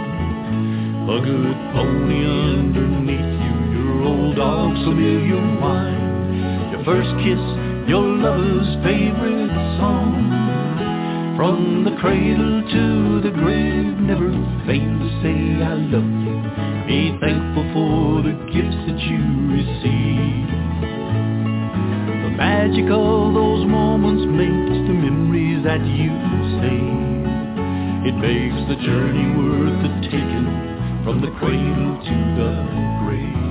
A good pony underneath you, your old dog's familiar whine. Your first kiss, your lover's favorite song. From the cradle to the grave, never fail to say I love you. Be thankful for the gifts that you receive. The magic of those moments makes the memories that you save. It makes the journey worth the taking from the cradle to the grave.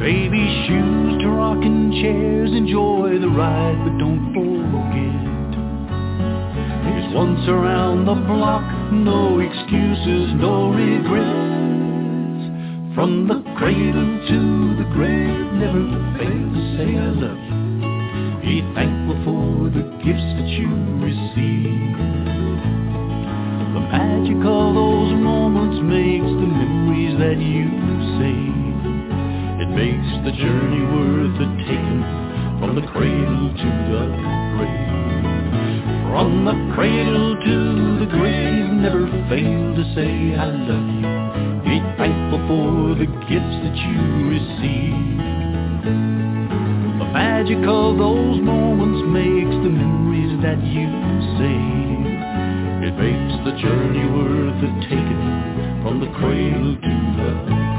Baby shoes to rocking chairs, enjoy the ride, but don't forget. There's once around the block, no excuses, no regrets. From the cradle to the grave, never fail to say I love you. Be thankful for the gifts that you receive. The magic of those moments makes the memories that you save. It makes the journey worth the taking from the cradle to the grave. From the cradle to the grave, never fail to say I love you. Be thankful for the gifts that you receive. The magic of those moments makes the memories that you save. It makes the journey worth the taking from the cradle to the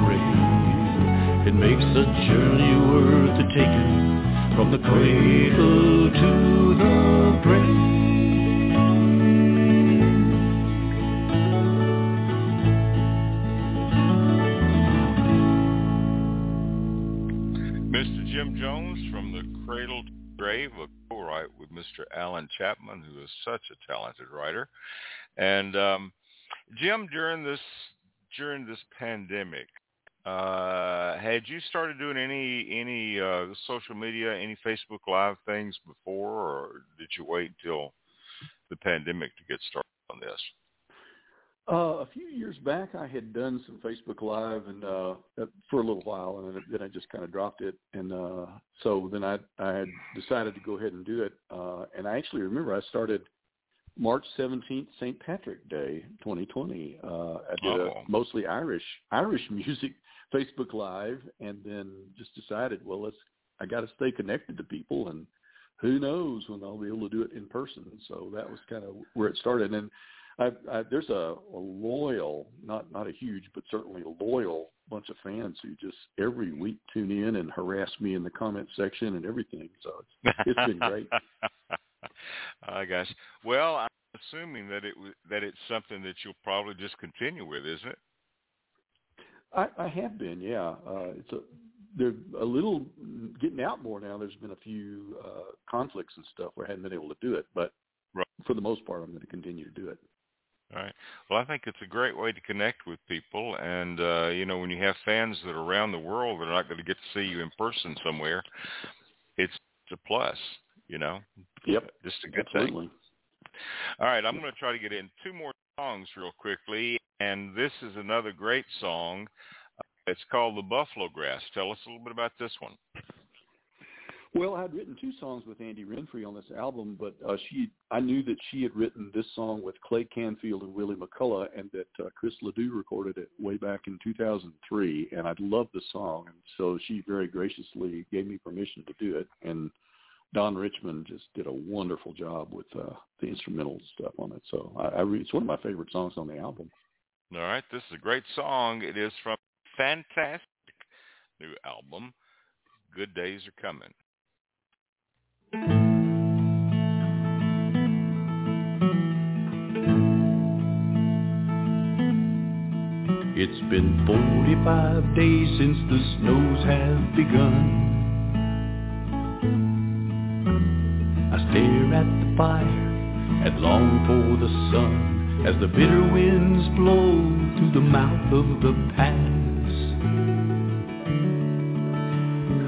grave. It makes the journey worth the taking from the cradle to the grave. Alan Chapman, who is such a talented writer. And um, Jim, during this during this pandemic, uh, had you started doing any any uh, social media, any Facebook Live things before, or did you wait until the pandemic to get started on this? Uh, a few years back, I had done some Facebook Live and uh, for a little while, and then I just kind of dropped it. And uh, so then I I had decided to go ahead and do it. Uh, and I actually remember I started March 17th, St. Patrick Day, 2020. Uh, I did oh. a mostly Irish Irish [laughs] music Facebook Live, and then just decided, well, let's I got to stay connected to people, and who knows when I'll be able to do it in person. So that was kind of where it started. And I, I, there's a, a loyal, not not a huge, but certainly a loyal bunch of fans who just every week tune in and harass me in the comment section and everything. So it's, it's been great. [laughs] I guess. Well, I'm assuming that it that it's something that you'll probably just continue with, isn't it? I, I have been, yeah. Uh, it's a they're a little getting out more now. There's been a few uh, conflicts and stuff where I hadn't been able to do it, but right. for the most part, I'm going to continue to do it. All right. Well, I think it's a great way to connect with people, and uh, you know, when you have fans that are around the world that are not going to get to see you in person somewhere, it's a plus. You know. Yep. Just a good Absolutely. thing. All right, I'm going to try to get in two more songs real quickly, and this is another great song. It's called The Buffalo Grass. Tell us a little bit about this one. Well, I'd written two songs with Andy Renfrey on this album, but uh, she I knew that she had written this song with Clay Canfield and Willie McCullough, and that uh, Chris LeDoux recorded it way back in 2003, and I loved the song, and so she very graciously gave me permission to do it, and Don Richmond just did a wonderful job with uh, the instrumental stuff on it. So I, I re- it's one of my favorite songs on the album. All right, this is a great song. It is from fantastic new album, Good Days Are Coming. It's been 45 days since the snows have begun. I stare at the fire and long for the sun as the bitter winds blow through the mouth of the pass.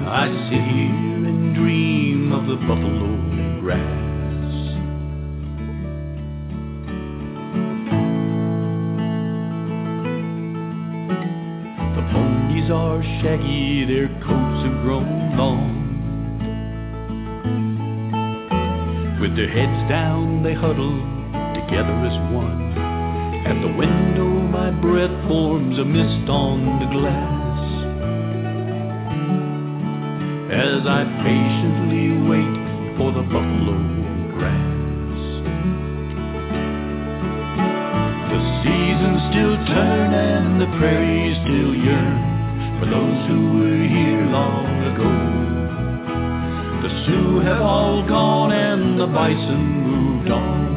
I sit here and dream of the buffalo grass. Their coats have grown long. With their heads down, they huddle together as one. At the window, my breath forms a mist on the glass. As I patiently wait for the buffalo grass. The seasons still turn and the prairies still yearn for those who were here long ago. The Sioux have all gone and the bison moved on.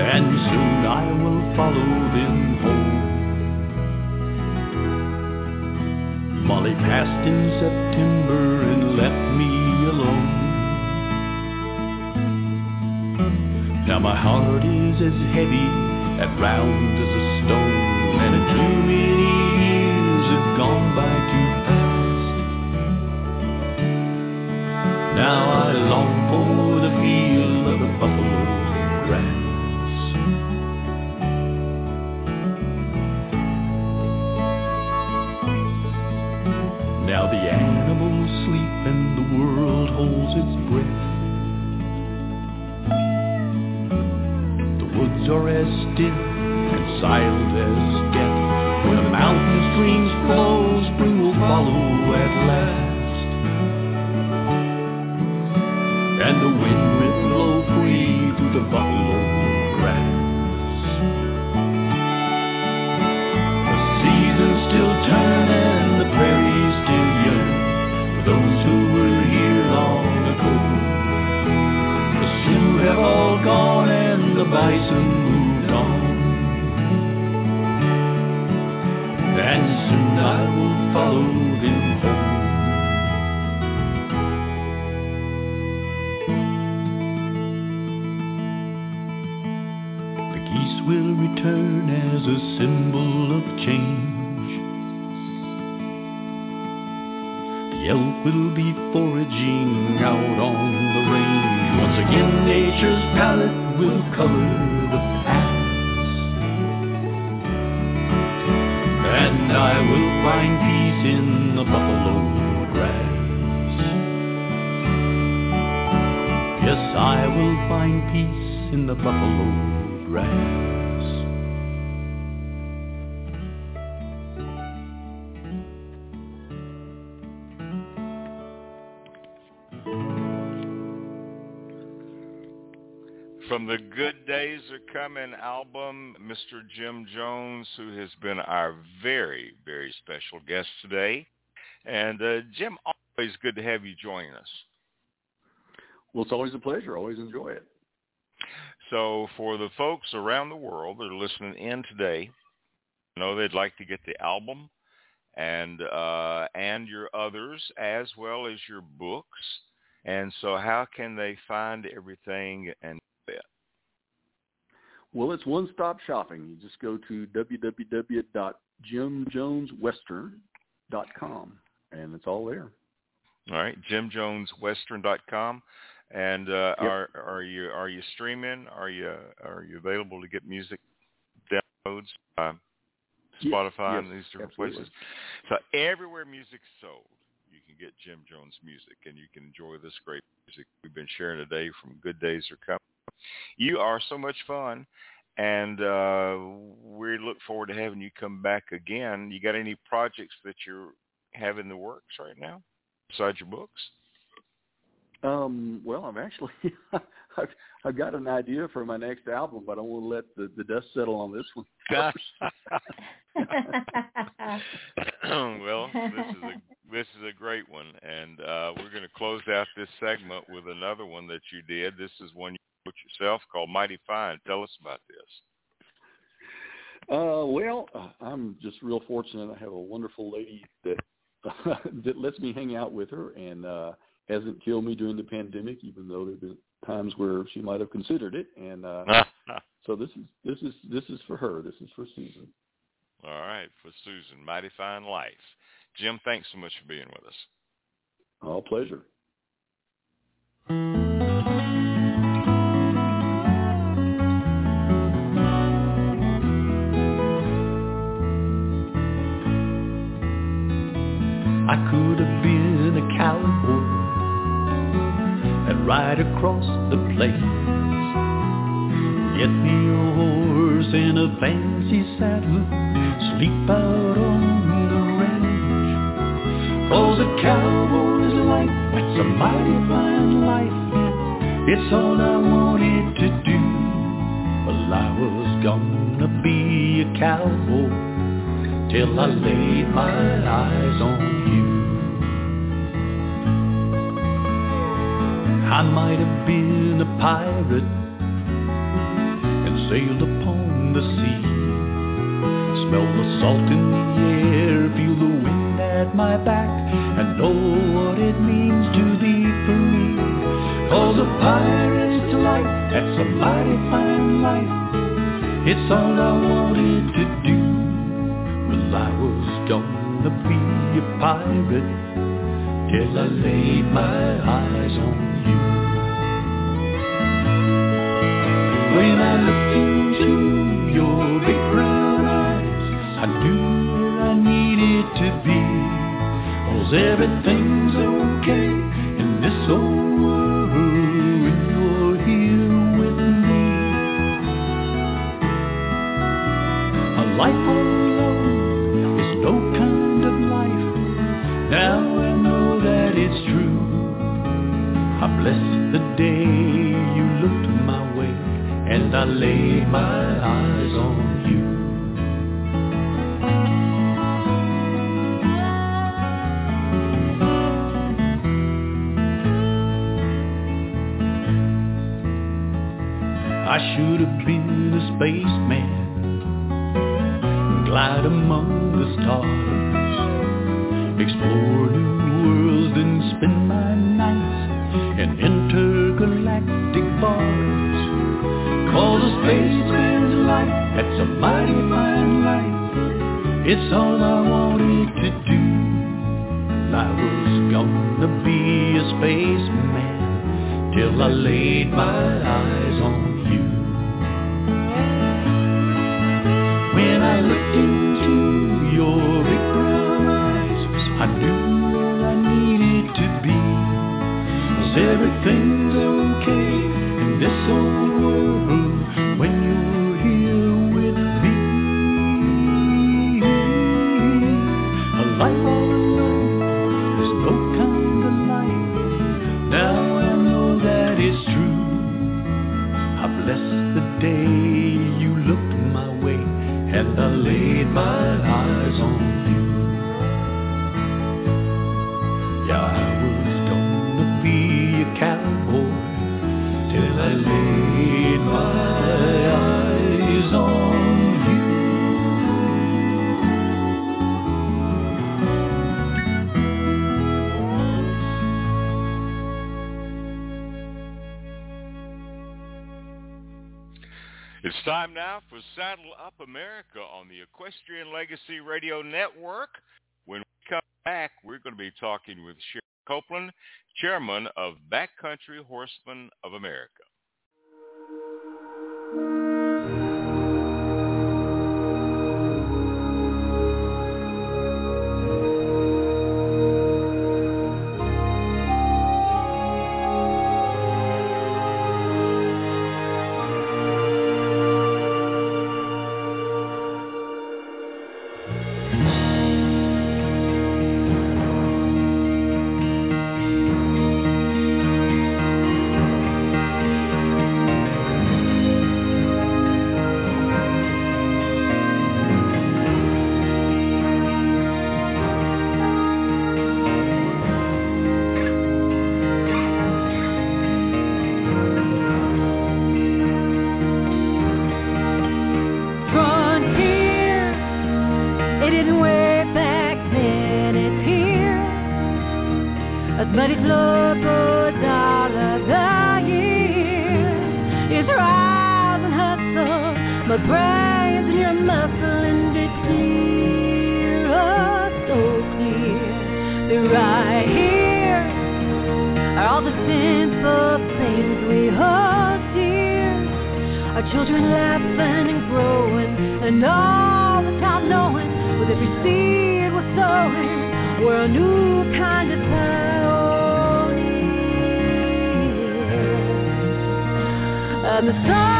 And soon I will follow them home. Molly passed in September and left me alone. Now my heart is as heavy and round as a stone, Now I long From the Good Days Are Coming album, Mr. Jim Jones, who has been our very, very special guest today. And uh, Jim, always good to have you join us. Well, it's always a pleasure. Always enjoy it. So for the folks around the world that are listening in today, you know they'd like to get the album and uh, and your others as well as your books. And so how can they find everything and that? Well, it's one-stop shopping. You just go to www.jimjoneswestern.com, and it's all there. All right, jimjoneswestern.com. And uh, Yep. are are you are you streaming? Are you are you available to get music downloads? Uh, Spotify yes, and these different absolutely. places. So everywhere music's sold, you can get Jim Jones music, and you can enjoy this great music we've been sharing today from Good Days Are Coming. You are so much fun, and uh, we look forward to having you come back again. You got any projects that you're have in the works right now besides your books? Um, well, I'm actually [laughs] I've, I've got an idea for my next album, but I want to let the, the dust settle on this one. [laughs] well, this is a this is a great one, and uh, we're going to close out this segment with another one that you did. This is one you yourself called "Mighty Fine." Tell us about this. Uh, well, uh, I'm just real fortunate. I have a wonderful lady that [laughs] that lets me hang out with her and uh, hasn't killed me during the pandemic, even though there've been times where she might have considered it. And uh, [laughs] so this is this is this is for her. This is for Susan. All right, for Susan, "Mighty Fine Life." Jim, thanks so much for being with us. All pleasure. Ride across the plains. Get me a horse and a fancy saddle, sleep out on the range. Cause a cowboy's life, that's a mighty fine life. It's all I wanted to do. Well, I was gonna be a cowboy till I laid my eyes on you. I might have been a pirate and sailed upon the sea. Smell the salt in the air, feel the wind at my back, and know what it means to be free. Cause a pirate's life, that's a mighty fine life. It's all I wanted to do. Well, I was gonna be a pirate till I laid my eyes on you. Legacy Radio Network. When we come back, we're going to be talking with Sherry Copeland, chairman of Backcountry Horsemen of America. Children laughing and growing, and all the time knowing with every seed we're sowing, we're a new kind of pioneer. And the sun.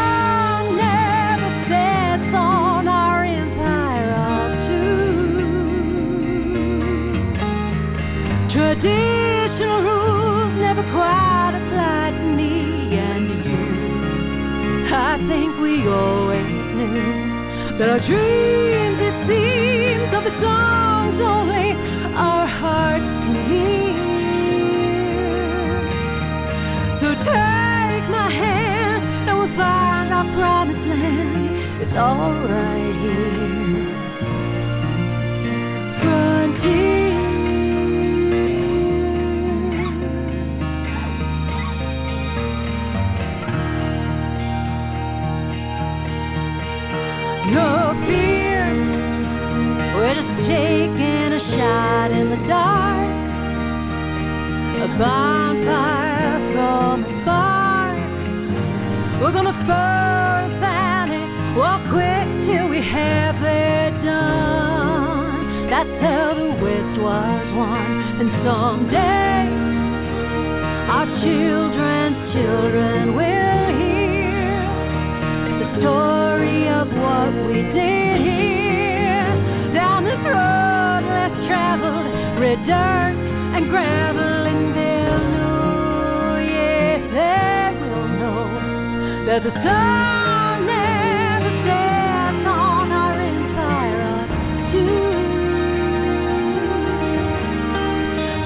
There are dreams, it seems, of the songs only our hearts can hear. So take my hand and we'll find our promised land. It's alright. We're gonna spur burn planet, walk quick till we have it done. That's how the West was won, and someday. that the sun never sets on our entire undue.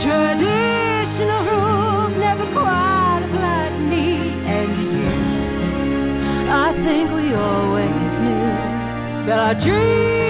Traditional rules never quite apply to me, and you. I think we always knew that our dreams.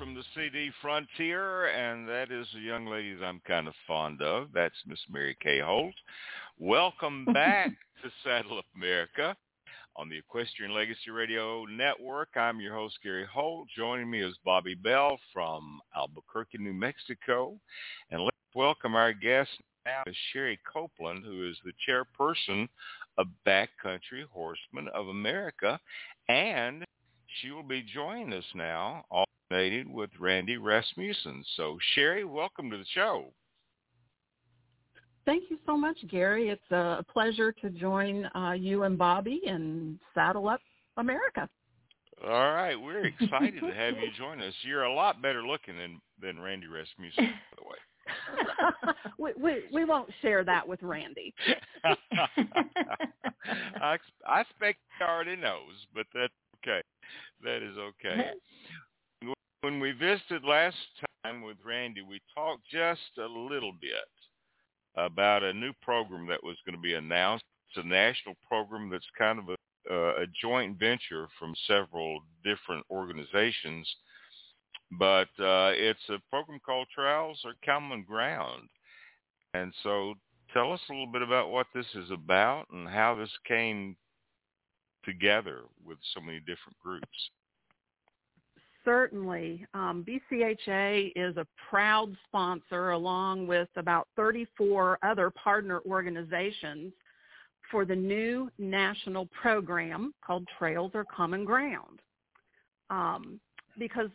From the CD Frontier, and that is a young lady that I'm kind of fond of. That's Miss Mary Kay Holt. Welcome [laughs] back to Saddle Up America on the Equestrian Legacy Radio Network. I'm your host, Gary Holt. Joining me is Bobbi Bell from Albuquerque, New Mexico. And let's welcome our guest now, Sherry Copeland, who is the chairperson of Backcountry Horsemen of America. And she will be joining us now, with Randy Rasmussen. So, Sherry, welcome to the show. Thank you so much, Gary. It's a pleasure to join uh, you and Bobbi and Saddle Up America. All right, we're excited to have you [laughs] join us. You're a lot better looking than than Randy Rasmussen, by the way. [laughs] we, we we won't share that with Randy. [laughs] I I expect he already knows, but that's okay. That is okay. When we visited last time with Randy, we talked just a little bit about a new program that was going to be announced. It's a national program that's kind of a, uh, a joint venture from several different organizations, but uh, it's a program called Trails Are Common Ground. And so tell us a little bit about what this is about and how this came together with so many different groups. Certainly. Um, BCHA is a proud sponsor along with about 34 other partner organizations for the new national program called Trails Are Common Ground. Um, because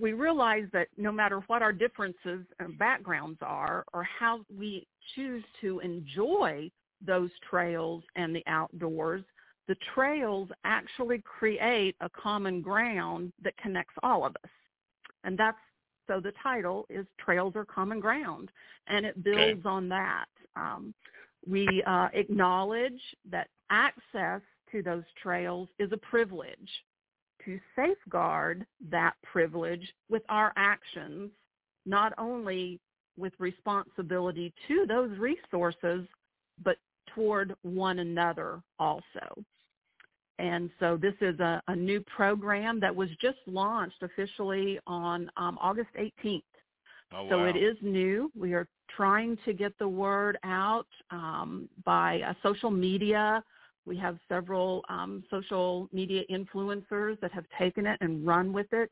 we realize that no matter what our differences and backgrounds are or how we choose to enjoy those trails and the outdoors, the trails actually create a common ground that connects all of us. And that's so the title is Trails Are Common Ground, and it builds okay. on that. Um, we uh, acknowledge that access to those trails is a privilege. To safeguard that privilege with our actions, not only with responsibility to those resources, but toward one another also. And so this is a, a new program that was just launched officially on um, August 18th. Oh, wow. So it is new. We are trying to get the word out um, by uh, social media. We have several um, social media influencers that have taken it and run with it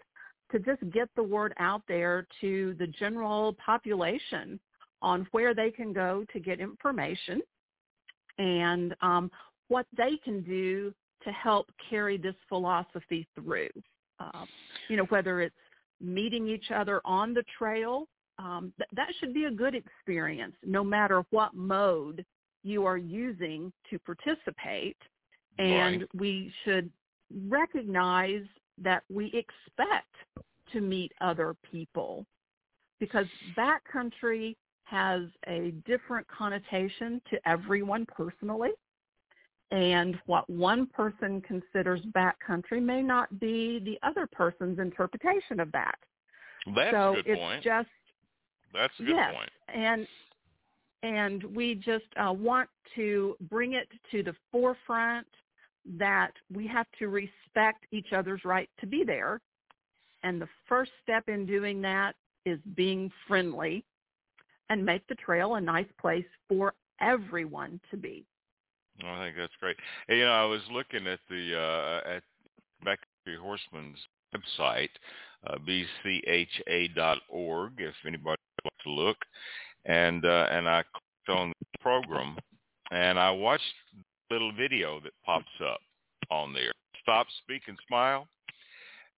to just get the word out there to the general population on where they can go to get information and um, what they can do to help carry this philosophy through. Uh, you know, whether it's meeting each other on the trail, um, th- that should be a good experience no matter what mode you are using to participate. And right. we should recognize that we expect to meet other people because backcountry has a different connotation to everyone personally and what one person considers backcountry may not be the other person's interpretation of that. That's so a good it's point. just that's a good yes, point. and and we just uh, want to bring it to the forefront that we have to respect each other's right to be there, and the first step in doing that is being friendly and make the trail a nice place for everyone to be. I think that's great. Hey, you know, I was looking at the uh, at Backcountry Horseman's website, uh, bcha.org, if anybody would like to look, and uh, and I clicked on the program, and I watched a little video that pops up on there. Stop, speak, and smile,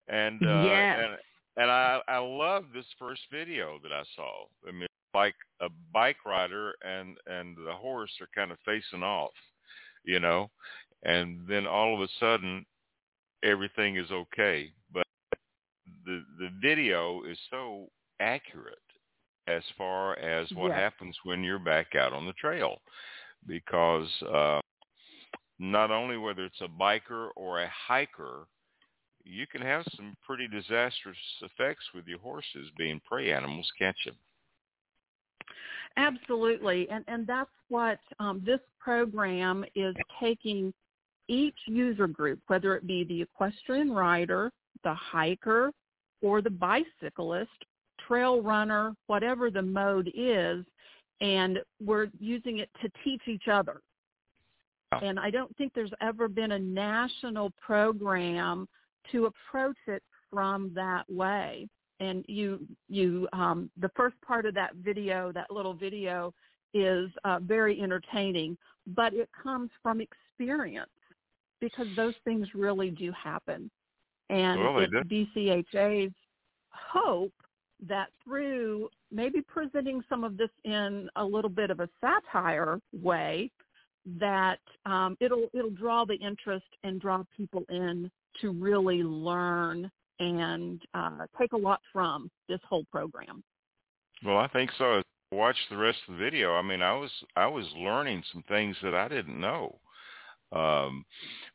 and uh, yes. and and I I love this first video that I saw. I mean, like a bike rider and and the horse are kind of facing off you know, and then all of a sudden everything is okay. But the the video is so accurate as far as what yes. happens when you're back out on the trail, because uh, not only whether it's a biker or a hiker, you can have some pretty disastrous effects with your horses being prey animals, can't you? Absolutely, and and that's what um, this program is taking each user group, whether it be the equestrian rider, the hiker or the bicyclist, trail runner, whatever the mode is, and we're using it to teach each other. And I don't think there's ever been a national program to approach it from that way. And you, you, um, the first part of that video, that little video, is uh, very entertaining, but it comes from experience because those things really do happen. And well, it's BCHA's hope that through maybe presenting some of this in a little bit of a satire way, that um, it'll it'll draw the interest and draw people in to really learn and uh, take a lot from this whole program. Well, I think so. Watch the rest of the video. I mean, I was I was learning some things that I didn't know, um,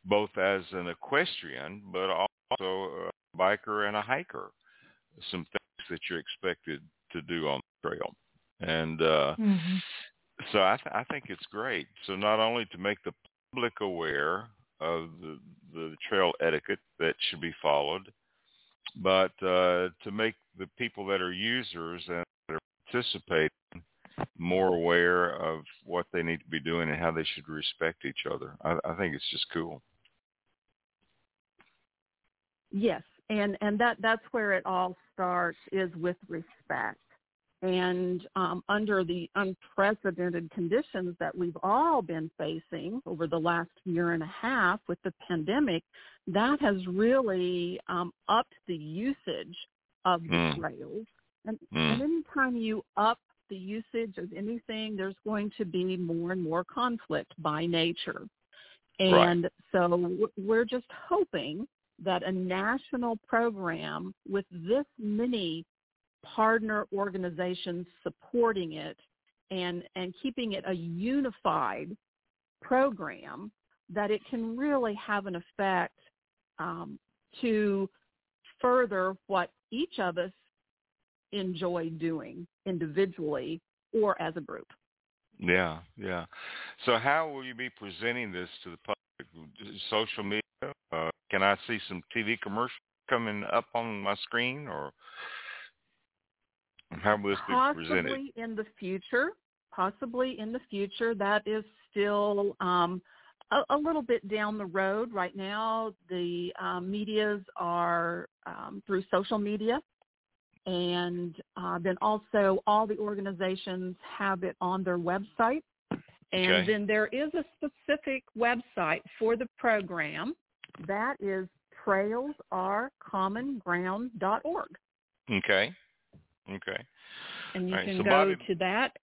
both as an equestrian, but also a biker and a hiker. Some things that you're expected to do on the trail, and uh, mm-hmm. so I, th- I think it's great. So not only to make the public aware of the, the trail etiquette that should be followed, but uh, to make the people that are users and that are participating more aware of what they need to be doing and how they should respect each other. I, I think it's just cool. Yes, and and that that's where it all starts is with respect. And um, under the unprecedented conditions that we've all been facing over the last year and a half with the pandemic, that has really um, upped the usage of the mm. trails. And, mm. and anytime you up the usage of anything, there's going to be more and more conflict by nature. And right. so we're just hoping that a national program with this many partner organizations supporting it and, and keeping it a unified program, that it can really have an effect um, to further what each of us enjoy doing individually or as a group. Yeah, yeah. So how will you be presenting this to the public? Social media? Uh, can I see some TV commercials coming up on my screen, or how will this possibly be presented? Possibly in the future. Possibly in the future. That is still um, a, a, little bit down the road. Right now, the um, medias are um, through social media and uh, then also all the organizations have it on their website. And okay. then there is a specific website for the program. That is trailsarecommonground.org. Okay. Okay. And you right, can so go Bobbi, to that.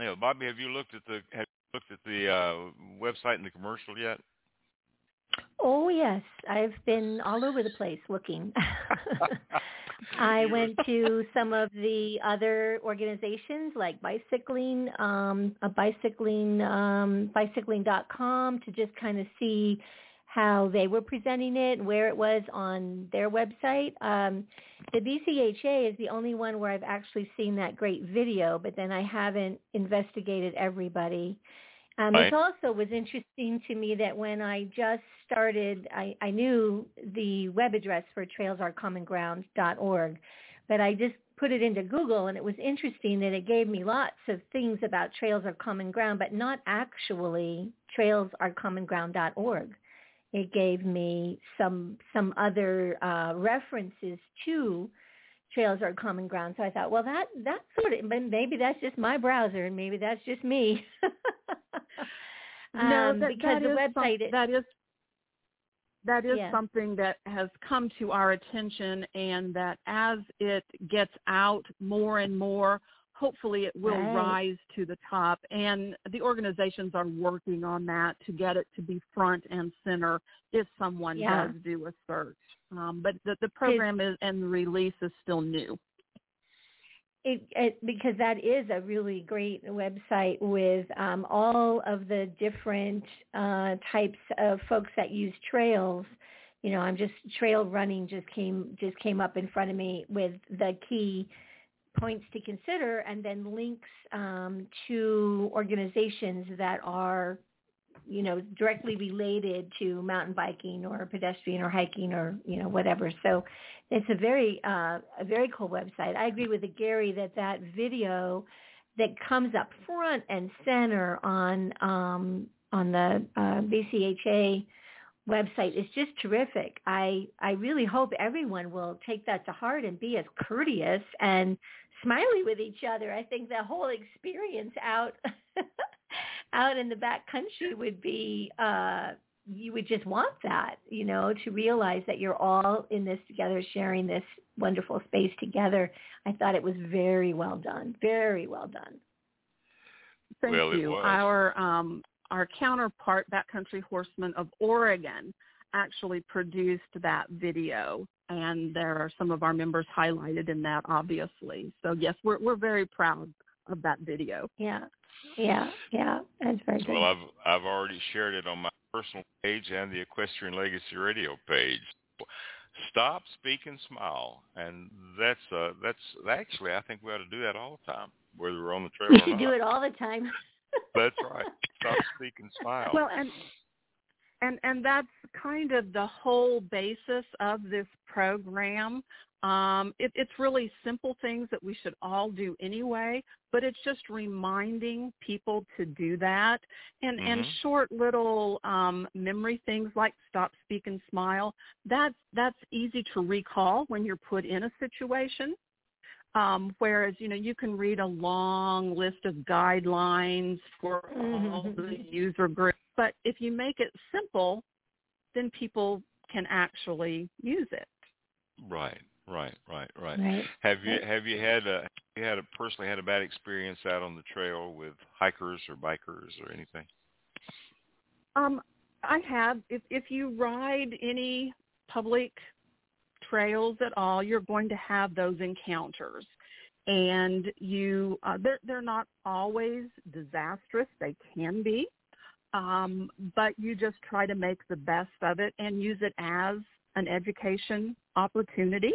Yeah, Bobbi, have you looked at the have you looked at the uh, website and the commercial yet? Oh yes, I've been all over the place looking. [laughs] I went to some of the other organizations like bicycling, um, a bicycling, um, bicycling.com to just kind of see how they were presenting it and where it was on their website. Um, the BCHA is the only one where I've actually seen that great video, but then I haven't investigated everybody. Um, right. It also was interesting to me that when I just started, I, I knew the web address for trailsarecommonground.org, but I just put it into Google and it was interesting that it gave me lots of things about Trails Are Common Ground, but not actually trailsarecommonground.org. It gave me some some other uh, references to trails are common ground. So I thought, well, that that sort of maybe that's just my browser, and maybe that's just me. [laughs] um, no, that, because that the website some, that is that is yeah. something that has come to our attention, and that as it gets out more and more, hopefully it will right. rise to the top. And the organizations are working on that to get it to be front and center if someone yeah. does do a search. Um, but the, the program is and the release is still new. It, it, because that is a really great website with um, all of the different uh, types of folks that use trails. You know, I'm just trail running just came just came up in front of me with the key points to consider, and then links um, to organizations that are you know, directly related to mountain biking or pedestrian or hiking or, you know, whatever. So it's a very, uh, a very cool website. I agree with Gary that that video that comes up front and center on, um, on the uh, BCHA website is just terrific. I I really hope everyone will take that to heart and be as courteous and smiley with each other. I think the whole experience out [laughs] out in the back country would be uh you would just want that, you know, to realize that you're all in this together, sharing this wonderful space together. I thought it was very well done, very well done. Thank well, you. Our um, our counterpart, Backcountry Horsemen of Oregon, actually produced that video, and there are some of our members highlighted in that, obviously. So yes, we're we're very proud of that video. Yeah, yeah, yeah. That's very good. Well, I've I've already shared it on my personal page and the Equestrian Legacy Radio page. Stop, speak, and smile, and that's uh that's actually I think we ought to do that all the time, whether we're on the trail. We or [laughs] should do it all the time. That's [laughs] right. Stop, speak, and smile. Well, and and and that's kind of the whole basis of this program. Um, it, it's really simple things that we should all do anyway, but it's just reminding people to do that, and Mhm. and short little um, memory things like stop, speak, and smile. That's that's easy to recall when you're put in a situation. Um, whereas, you know, you can read a long list of guidelines for all the Mhm. user groups, but if you make it simple, then people can actually use it. right, right, right, right. Right. Have you have you had a have you had a personally had a bad experience out on the trail with hikers or bikers or anything? Um, I have. If if you ride any public trails at all, you're going to have those encounters, and you uh, they're they're not always disastrous. They can be, um, but you just try to make the best of it and use it as an education opportunity.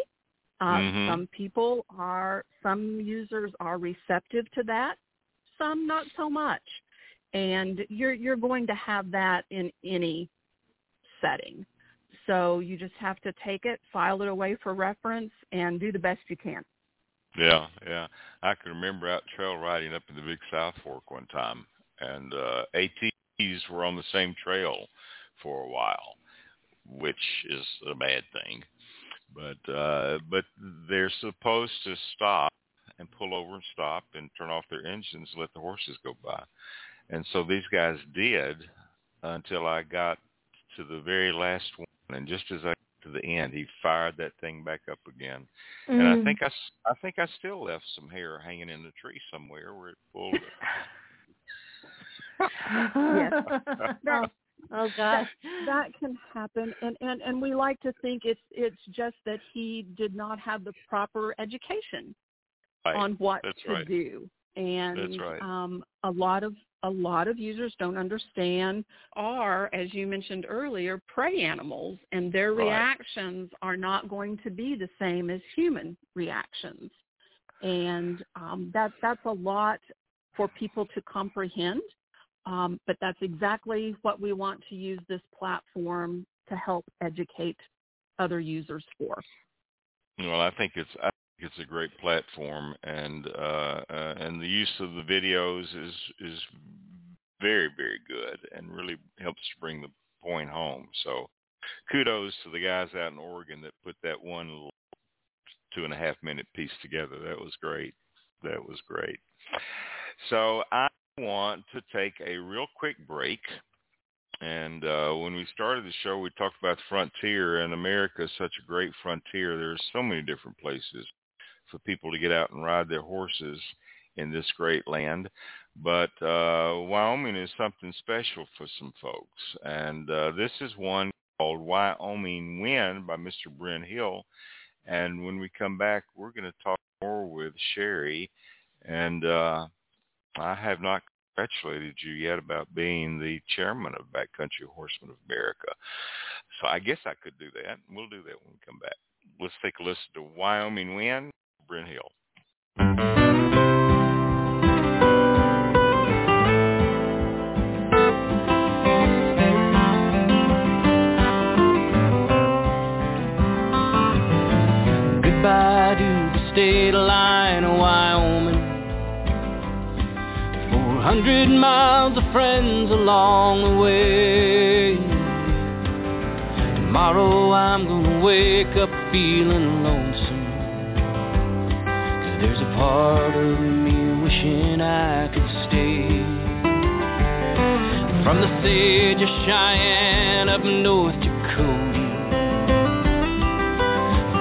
Uh, Mhm. Some people are, some users are receptive to that, some not so much and you're you're going to have that in any setting. So you just have to take it, file it away for reference, and do the best you can. Yeah, yeah. I can remember out trail riding up in the Big South Fork one time, and uh, ATs were on the same trail for a while, which is a bad thing. But uh, but they're supposed to stop and pull over and stop and turn off their engines, and let the horses go by. And so these guys did until I got to the very last one, and just as I to the end, he fired that thing back up again. And I Mm. think I, I think I still left some hair hanging in the tree somewhere where it pulled. [laughs] it. [laughs] oh, oh gosh. That can happen, and, and and we like to think it's it's just that he did not have the proper education Right. on what That's to right. do, and That's right. um, a lot of a lot of users don't understand are, as you mentioned earlier, prey animals, and their Right. reactions are not going to be the same as human reactions, and um, that that's a lot for people to comprehend. Um, but that's exactly what we want to use this platform to help educate other users for. Well, I think it's I think it's a great platform, and uh, uh, and the use of the videos is is very very good, and really helps to bring the point home. So, kudos to the guys out in Oregon that put that one little two and a half minute piece together. That was great. That was great. So I want to take a real quick break. And uh, when we started the show, we talked about the frontier, and America is such a great frontier. There's so many different places for people to get out and ride their horses in this great land. But uh, Wyoming is something special for some folks, and uh, this is one called Wyoming Wind by Mr. Brenn Hill. And when we come back, we're going to talk more with Sherry. And uh, I have not congratulated you yet about being the chairman of Backcountry Horsemen of America. So I guess I could do that. We'll do that when we come back. Let's take a listen to Wyoming Win, Brenn Hill. Hundred miles of friends along the way. Tomorrow I'm gonna wake up feeling lonesome. Cause there's a part of me wishing I could stay. From the sage of Cheyenne up North Dakota.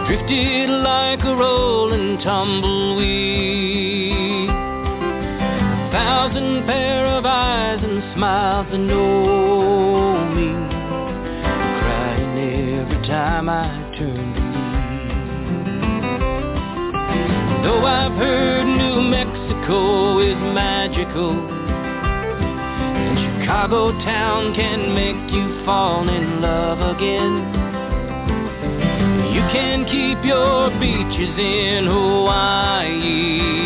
Drifted like a rolling tumbleweed. Thousand pair of eyes and smiles that know me. Crying every time I turn to leave. Though I've heard New Mexico is magical. And Chicago town can make you fall in love again. You can keep your beaches in Hawaii.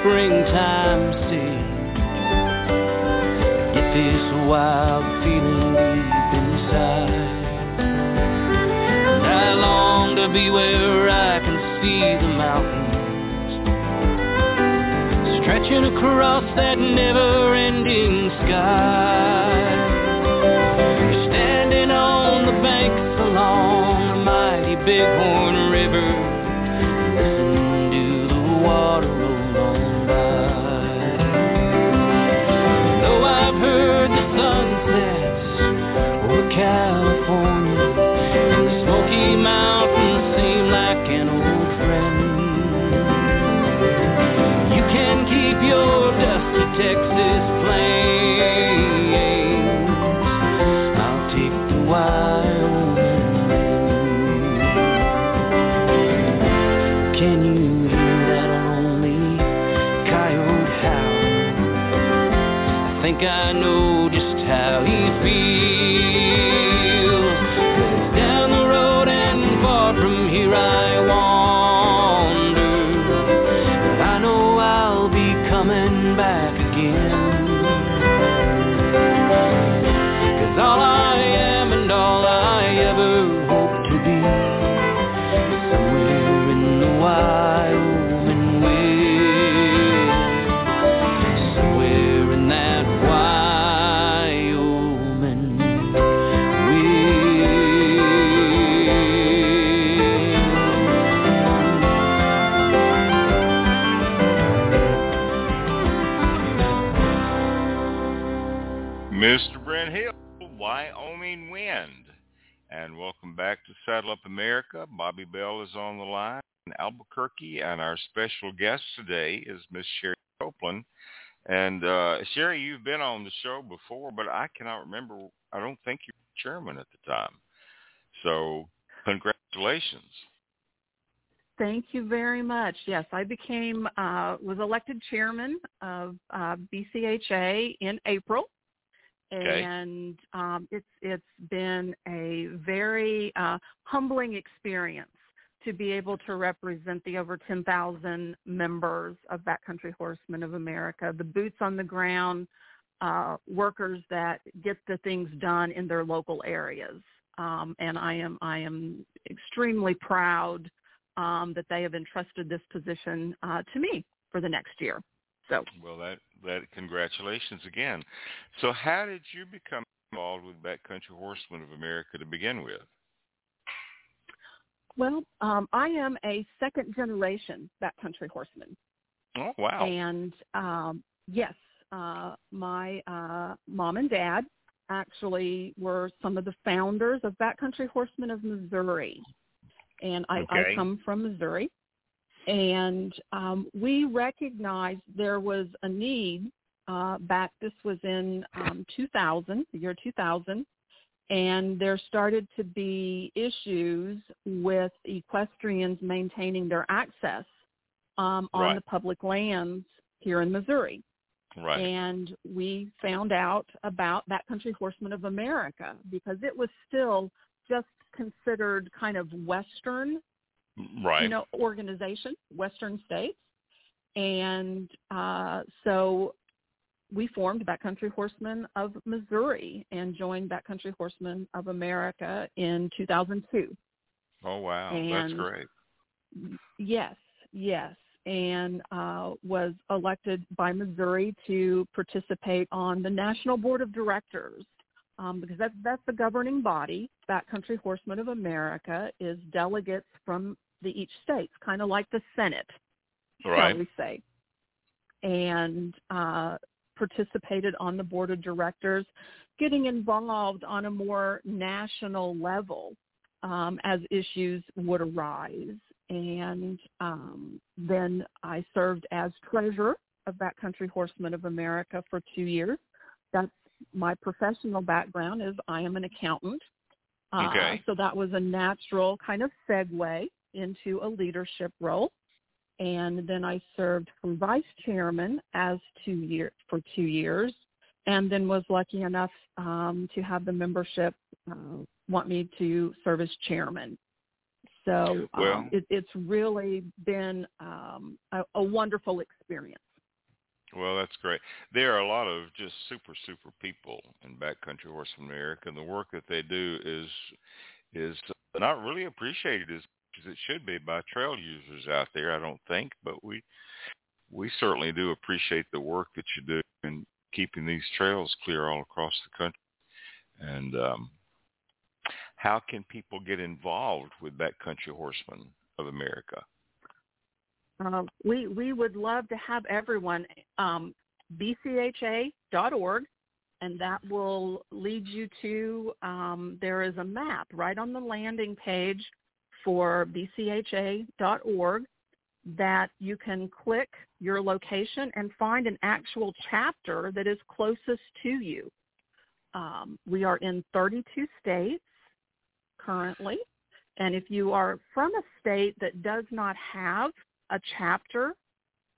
springtime sea, I get this wild feeling deep inside. I long to be where I can see the mountains stretching across that never-ending sky. Standing on the banks along the mighty Bighorn River, Bobbi Bell is on the line in Albuquerque, and our special guest today is Miss Sherry Copeland. And uh, Sherry, you've been on the show before, but I cannot remember. I don't think you were chairman at the time. So congratulations. Thank you very much. Yes, I became uh, was elected chairman of uh, BCHA in April, Okay. and um, it's it's been a very uh, humbling experience to be able to represent the over 10,000 members of Backcountry Horsemen of America, the boots on the ground uh, workers that get the things done in their local areas. Um, and I am I am extremely proud um, that they have entrusted this position uh, to me for the next year. So Well, that that congratulations again. So, how did you become involved with Backcountry Horsemen of America to begin with? Well, um, I am a second generation backcountry horseman. Oh, wow. And um, yes, uh, my uh, mom and dad actually were some of the founders of Backcountry Horsemen of Missouri. And I, Okay. I come from Missouri. And um, we recognized there was a need uh, back, this was in um, 2000, the year 2000, and there started to be issues with equestrians maintaining their access um, on Right. the public lands here in Missouri. Right. And we found out about Backcountry Horsemen of America because it was still just considered kind of Western, right. you know, organization, Western states. And uh, so we formed Backcountry Horsemen of Missouri and joined Backcountry Horsemen of America in 2002. Oh wow, and that's great. Yes, yes, and uh, was elected by Missouri to participate on the National Board of Directors um, because that's that's the governing body. Backcountry Horsemen of America is delegates from the each state, kind of like the Senate, right. shall we say, and uh, participated on the board of directors, getting involved on a more national level um, as issues would arise. And um, then I served as treasurer of Backcountry Horsemen of America for two years. That's my professional background is I am an accountant. Uh, okay. so that was a natural kind of segue into a leadership role. And then I served for vice chairman as two year for two years, and then was lucky enough um, to have the membership uh, want me to serve as chairman. So um, it, it's really been um, a, a wonderful experience. Well, that's great. There are a lot of just super, super people in backcountry horse America, and the work that they do is is not really appreciated as as it should be by trail users out there. I don't think, but we we certainly do appreciate the work that you do in keeping these trails clear all across the country. And um, how can people get involved with backcountry horsemen of America? Uh, we we would love to have everyone um, bcha.org, and that will lead you to um, there is a map right on the landing page for bcha.org that you can click your location and find an actual chapter that is closest to you. Um, we are in 32 states currently, and if you are from a state that does not have a chapter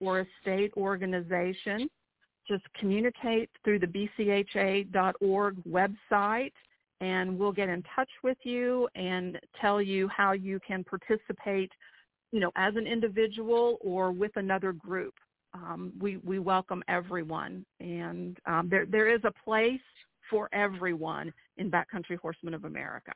or a state organization, just communicate through the bcha.org website and we'll get in touch with you and tell you how you can participate, you know, as an individual or with another group. Um, we, we welcome everyone and um, there, there is a place for everyone in Backcountry Horsemen of America.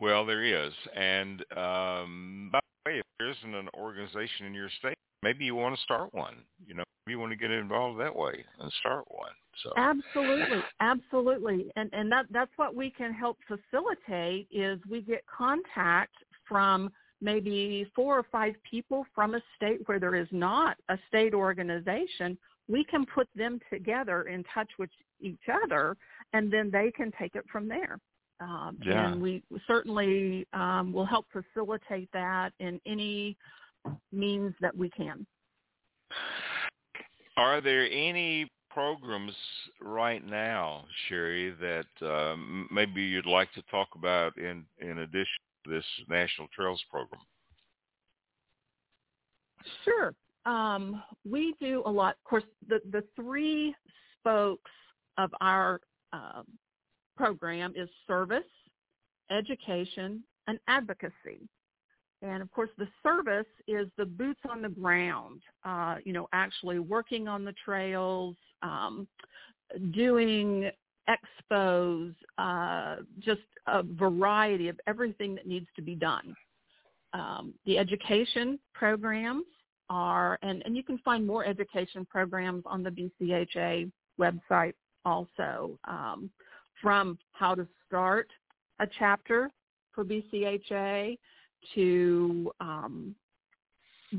Well, there is. And um, way, if there isn't an organization in your state, maybe you want to start one. You know, you want to get involved that way and start one. So absolutely, absolutely, and and that that's what we can help facilitate is we get contact from maybe four or five people from a state where there is not a state organization. We can put them together in touch with each other, and then they can take it from there. Um, yeah. And we certainly um, will help facilitate that in any means that we can. Are there any programs right now, Sherry, that um, maybe you'd like to talk about in, in addition to this National Trails program? Sure. Um, we do a lot. Of course, the, the three spokes of our um, program is service, education, and advocacy. And of course, the service is the boots on the ground, uh, you know, actually working on the trails, um, doing expos, uh, just a variety of everything that needs to be done. Um, the education programs are, and, and you can find more education programs on the BCHA website also. Um, from how to start a chapter for BCHA to um,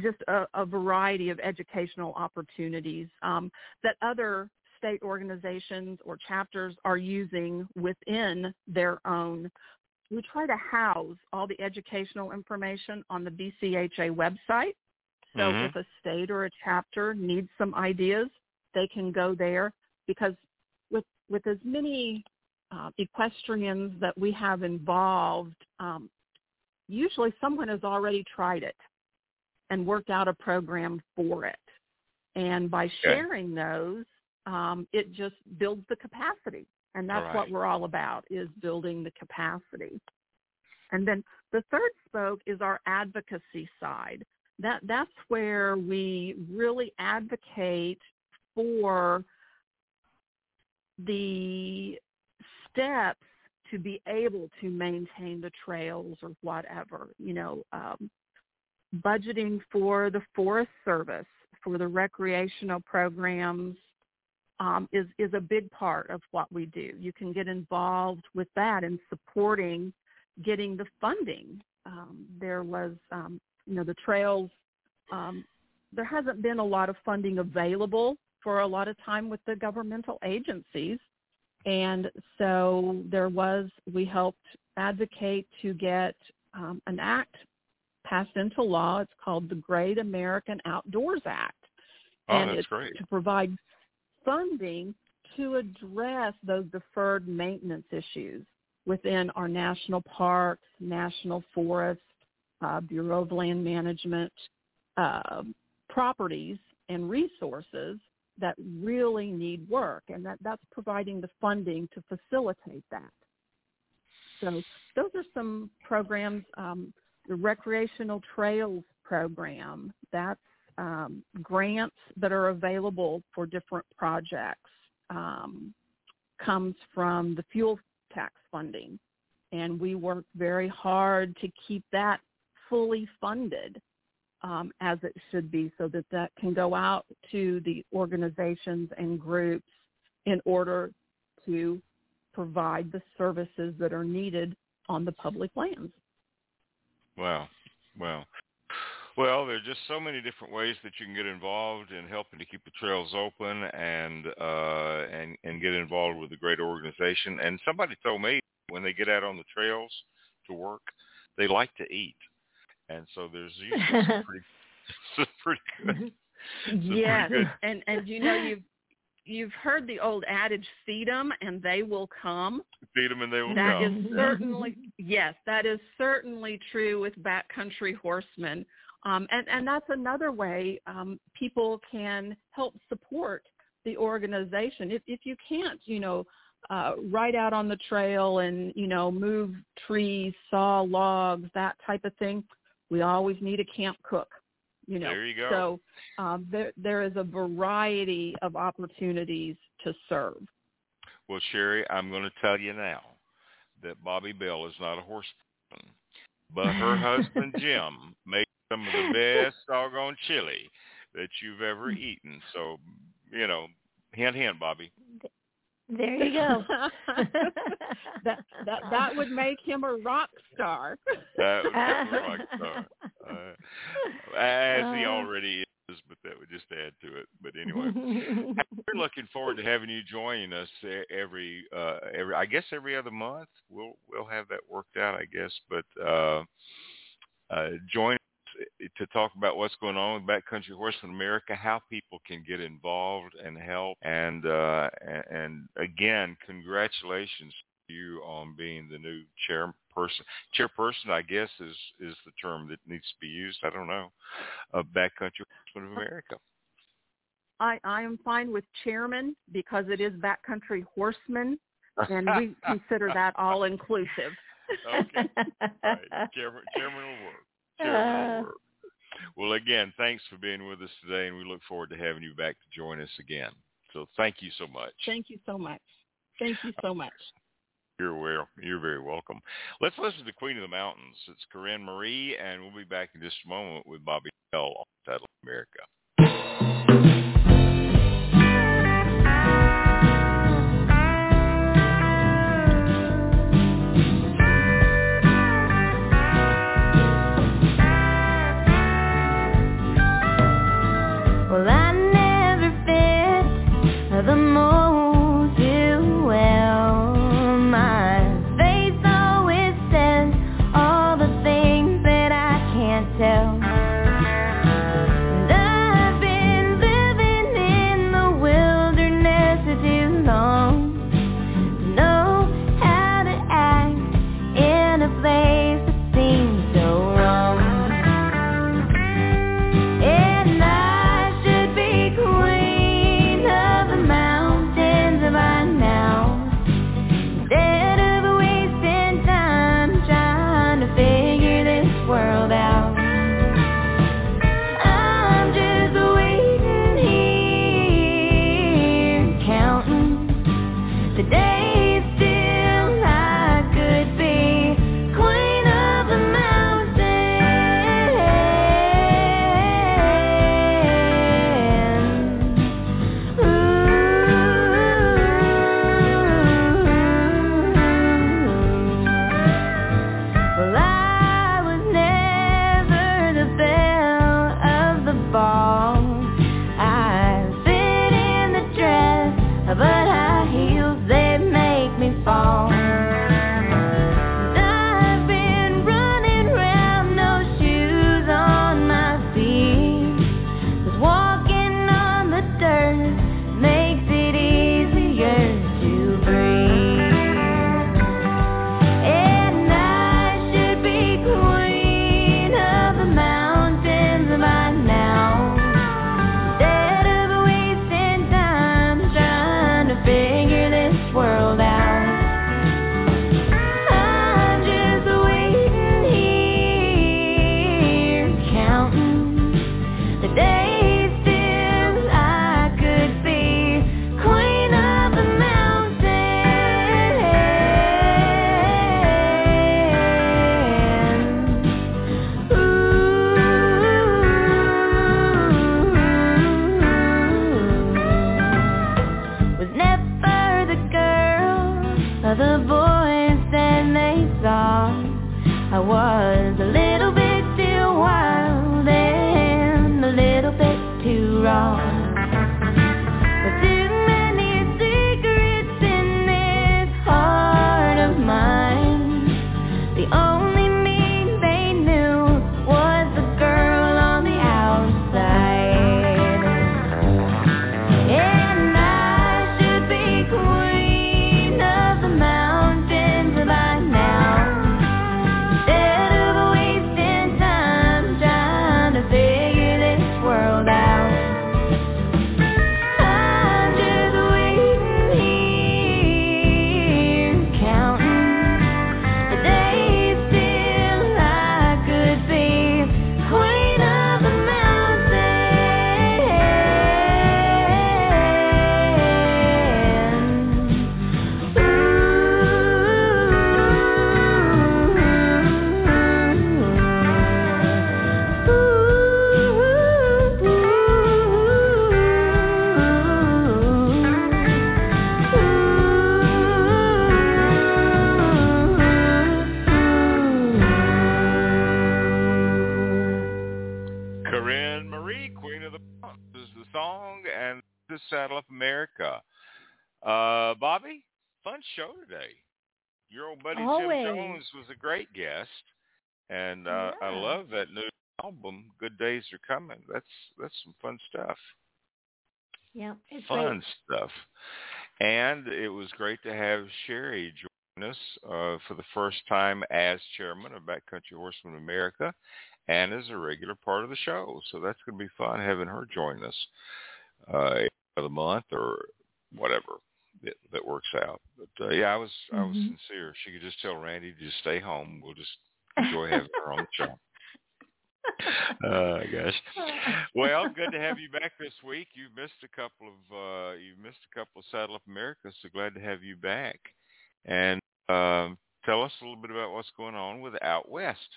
just a, a, variety of educational opportunities um, that other state organizations or chapters are using within their own. We try to house all the educational information on the BCHA website. So mm-hmm. if a state or a chapter needs some ideas, they can go there because with with as many uh, equestrians that we have involved, um, usually someone has already tried it and worked out a program for it. And by sharing those, um, it just builds the capacity. And that's right. what we're all about is building the capacity. And then the third spoke is our advocacy side. That that's where we really advocate for the steps to be able to maintain the trails or whatever. You know, um, budgeting for the Forest Service for the recreational programs um, is is a big part of what we do. You can get involved with that in supporting getting the funding. Um, there was, um, you know, the trails. Um, there hasn't been a lot of funding available for a lot of time with the governmental agencies, and so there was. We helped advocate to get um, an act passed into law. It's called the Great American Outdoors Act, oh, and it's great. to provide funding to address those deferred maintenance issues within our national parks, national forests, uh, Bureau of Land Management uh, properties and resources that really need work, and that, that's providing the funding to facilitate that. So those are some programs. Um, the Recreational Trails program, that's um, grants that are available for different projects um, comes from the fuel tax funding. And we work very hard to keep that fully funded um, as it should be so that that can go out to the organizations and groups in order to provide the services that are needed on the public lands. Wow. Wow. Well, there are just so many different ways that you can get involved in helping to keep the trails open and uh, and and get involved with a great organization. And somebody told me when they get out on the trails to work, they like to eat, and so there's usually some pretty, [laughs] some pretty good. some pretty yes, good- and and you know you've you've heard the old adage, feed them and they will come. Feed them and they will That come. is certainly yes, that is certainly true with backcountry horsemen. Um, and, and that's another way um, people can help support the organization. If, if you can't, you know, uh, ride out on the trail and, you know, move trees, saw logs, that type of thing, we always need a camp cook. You know, There you go. so um, there there is a variety of opportunities to serve. Well, Sherry, I'm going to tell you now that Bobbi Bell is not a horse person, but her [laughs] husband Jim makes some of the best doggone chili that you've ever eaten. So, you know, hint, hint, Bobbi. There you go. [laughs] that that that would make him a rock star. That would make a rock [laughs] star. Uh, as he Uh. already is, but that would just add to it. But anyway, we're looking forward to having you joining us every uh every I guess every other month. We'll we'll have that worked out, I guess. But uh uh join us to talk about what's going on with Backcountry Horsemen of America, how people can get involved and help and uh and, again, congratulations to you on being the new chairperson. Chairperson I guess is is the term that needs to be used. I don't know. Of Backcountry Horsemen of America. I I am fine with chairman because it is backcountry horseman, and we [laughs] consider that all inclusive. Okay. Right. [laughs] Chairman, chairman will work. Uh, Will. Well, again, thanks for being with us today, and we look forward to having you back to join us again. So thank you so much. Thank you so much. Thank you so much. You're well. You're very welcome. Let's listen to Queen of the Mountains. It's Corinne Marie, and we'll be back in just a moment with Bobbi Bell on Saddle Up America. Was a great guest, and uh, I love that new album. Good days are coming. That's that's some fun stuff. Yeah, it's fun stuff. And it was great to have Sherry join us uh, for the first time as chairman of Backcountry Horsemen of America and as a regular part of the show. So that's going to be fun having her join us uh, for the month or whatever that, that works out. But uh, yeah, I was I was Mhm. sincere. She could just tell Randy to just stay home. We'll just enjoy having her on the show. Uh, [laughs] gosh. Well, good to have you back this week. You missed a couple of uh, you missed a couple of Saddle Up America, so glad to have you back. And um, tell us a little bit about what's going on with Out West.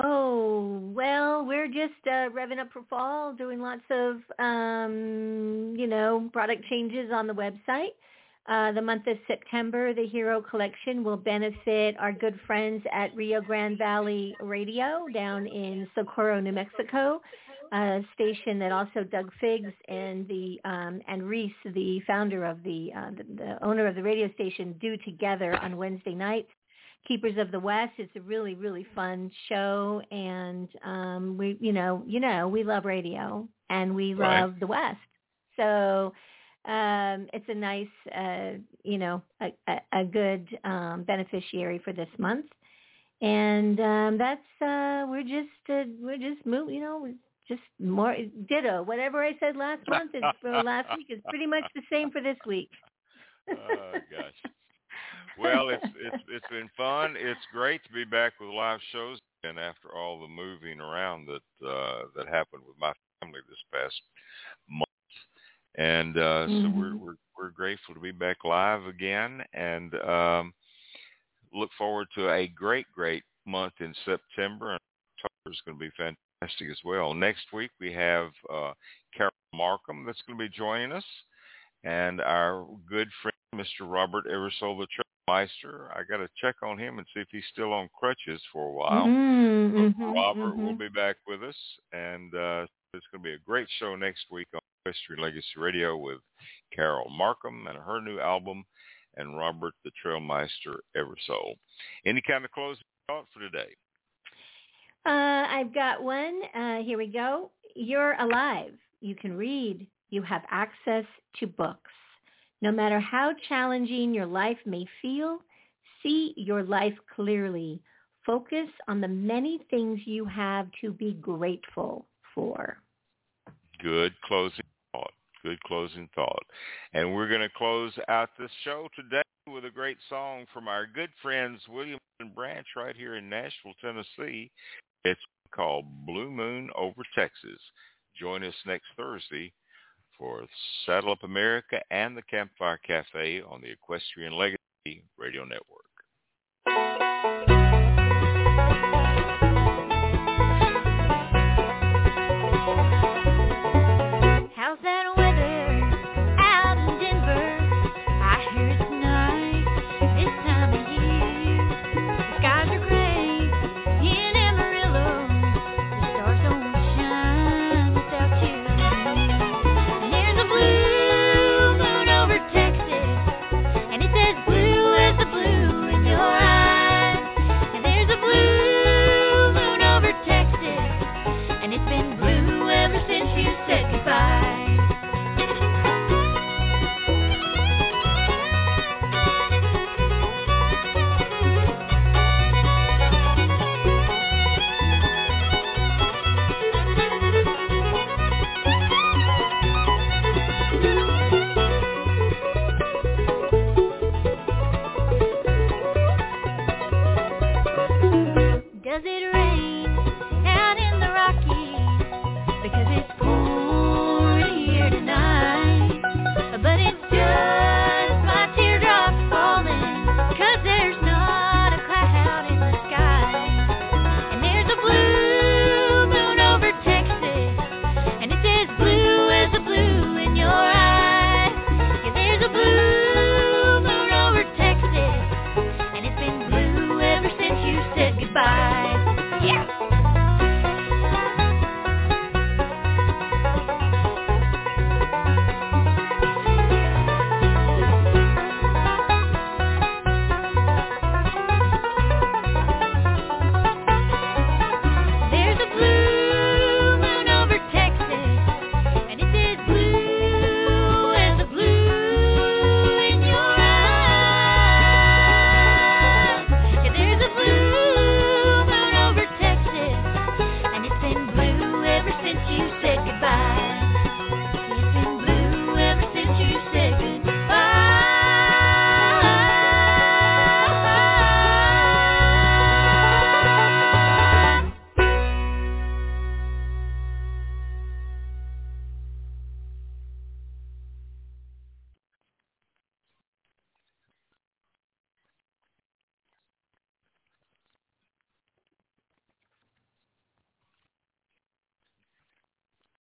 Oh, well, we're just uh, revving up for fall, doing lots of, um, you know, product changes on the website. Uh, the month of September, the Hero Collection will benefit our good friends at Rio Grande Valley Radio down in Socorro, New Mexico, a station that also Doug Figs and the um, and Reese, the founder of the, uh, the the owner of the radio station, do together on Wednesday nights. Keepers of the West. It's a really, really fun show, and um, we, you know, you know, we love radio and we Right. love the West. So um, it's a nice, uh, you know, a, a, a good um, beneficiary for this month, and um, that's uh, we're just uh, we're just move, you know, just more ditto. Whatever I said last month is for last week is pretty much the same for this week. [laughs] Oh gosh. Well, it's it's it's been fun. It's great to be back with live shows and after all the moving around that uh that happened with my family this past month. And uh so we're we're we're grateful to be back live again and um look forward to a great great month in September and October is going to be fantastic as well. Next week we have uh Carol Markham that's going to be joining us and our good friend Mr. Robert Eversole the Trailmeister. I got to check on him and see if he's still on crutches for a while. Mhm, But mhm, Robert will mhm. be back with us, and uh, it's going to be a great show next week on Equestrian Legacy Radio with Carol Markham and her new album, and Robert the Trailmeister Eversole. Any kind of closing thought for today? Uh, I've got one. Uh, here we go. You're alive. You can read. You have access to books. No matter how challenging your life may feel, see your life clearly. Focus on the many things you have to be grateful for. Good closing thought. Good closing thought. And we're going to close out the show today with a great song from our good friends William and Branch right here in Nashville, Tennessee. It's called Blue Moon Over Texas. Join us next Thursday for Saddle Up America and the Campfire Cafe on the Equestrian Legacy Radio Network.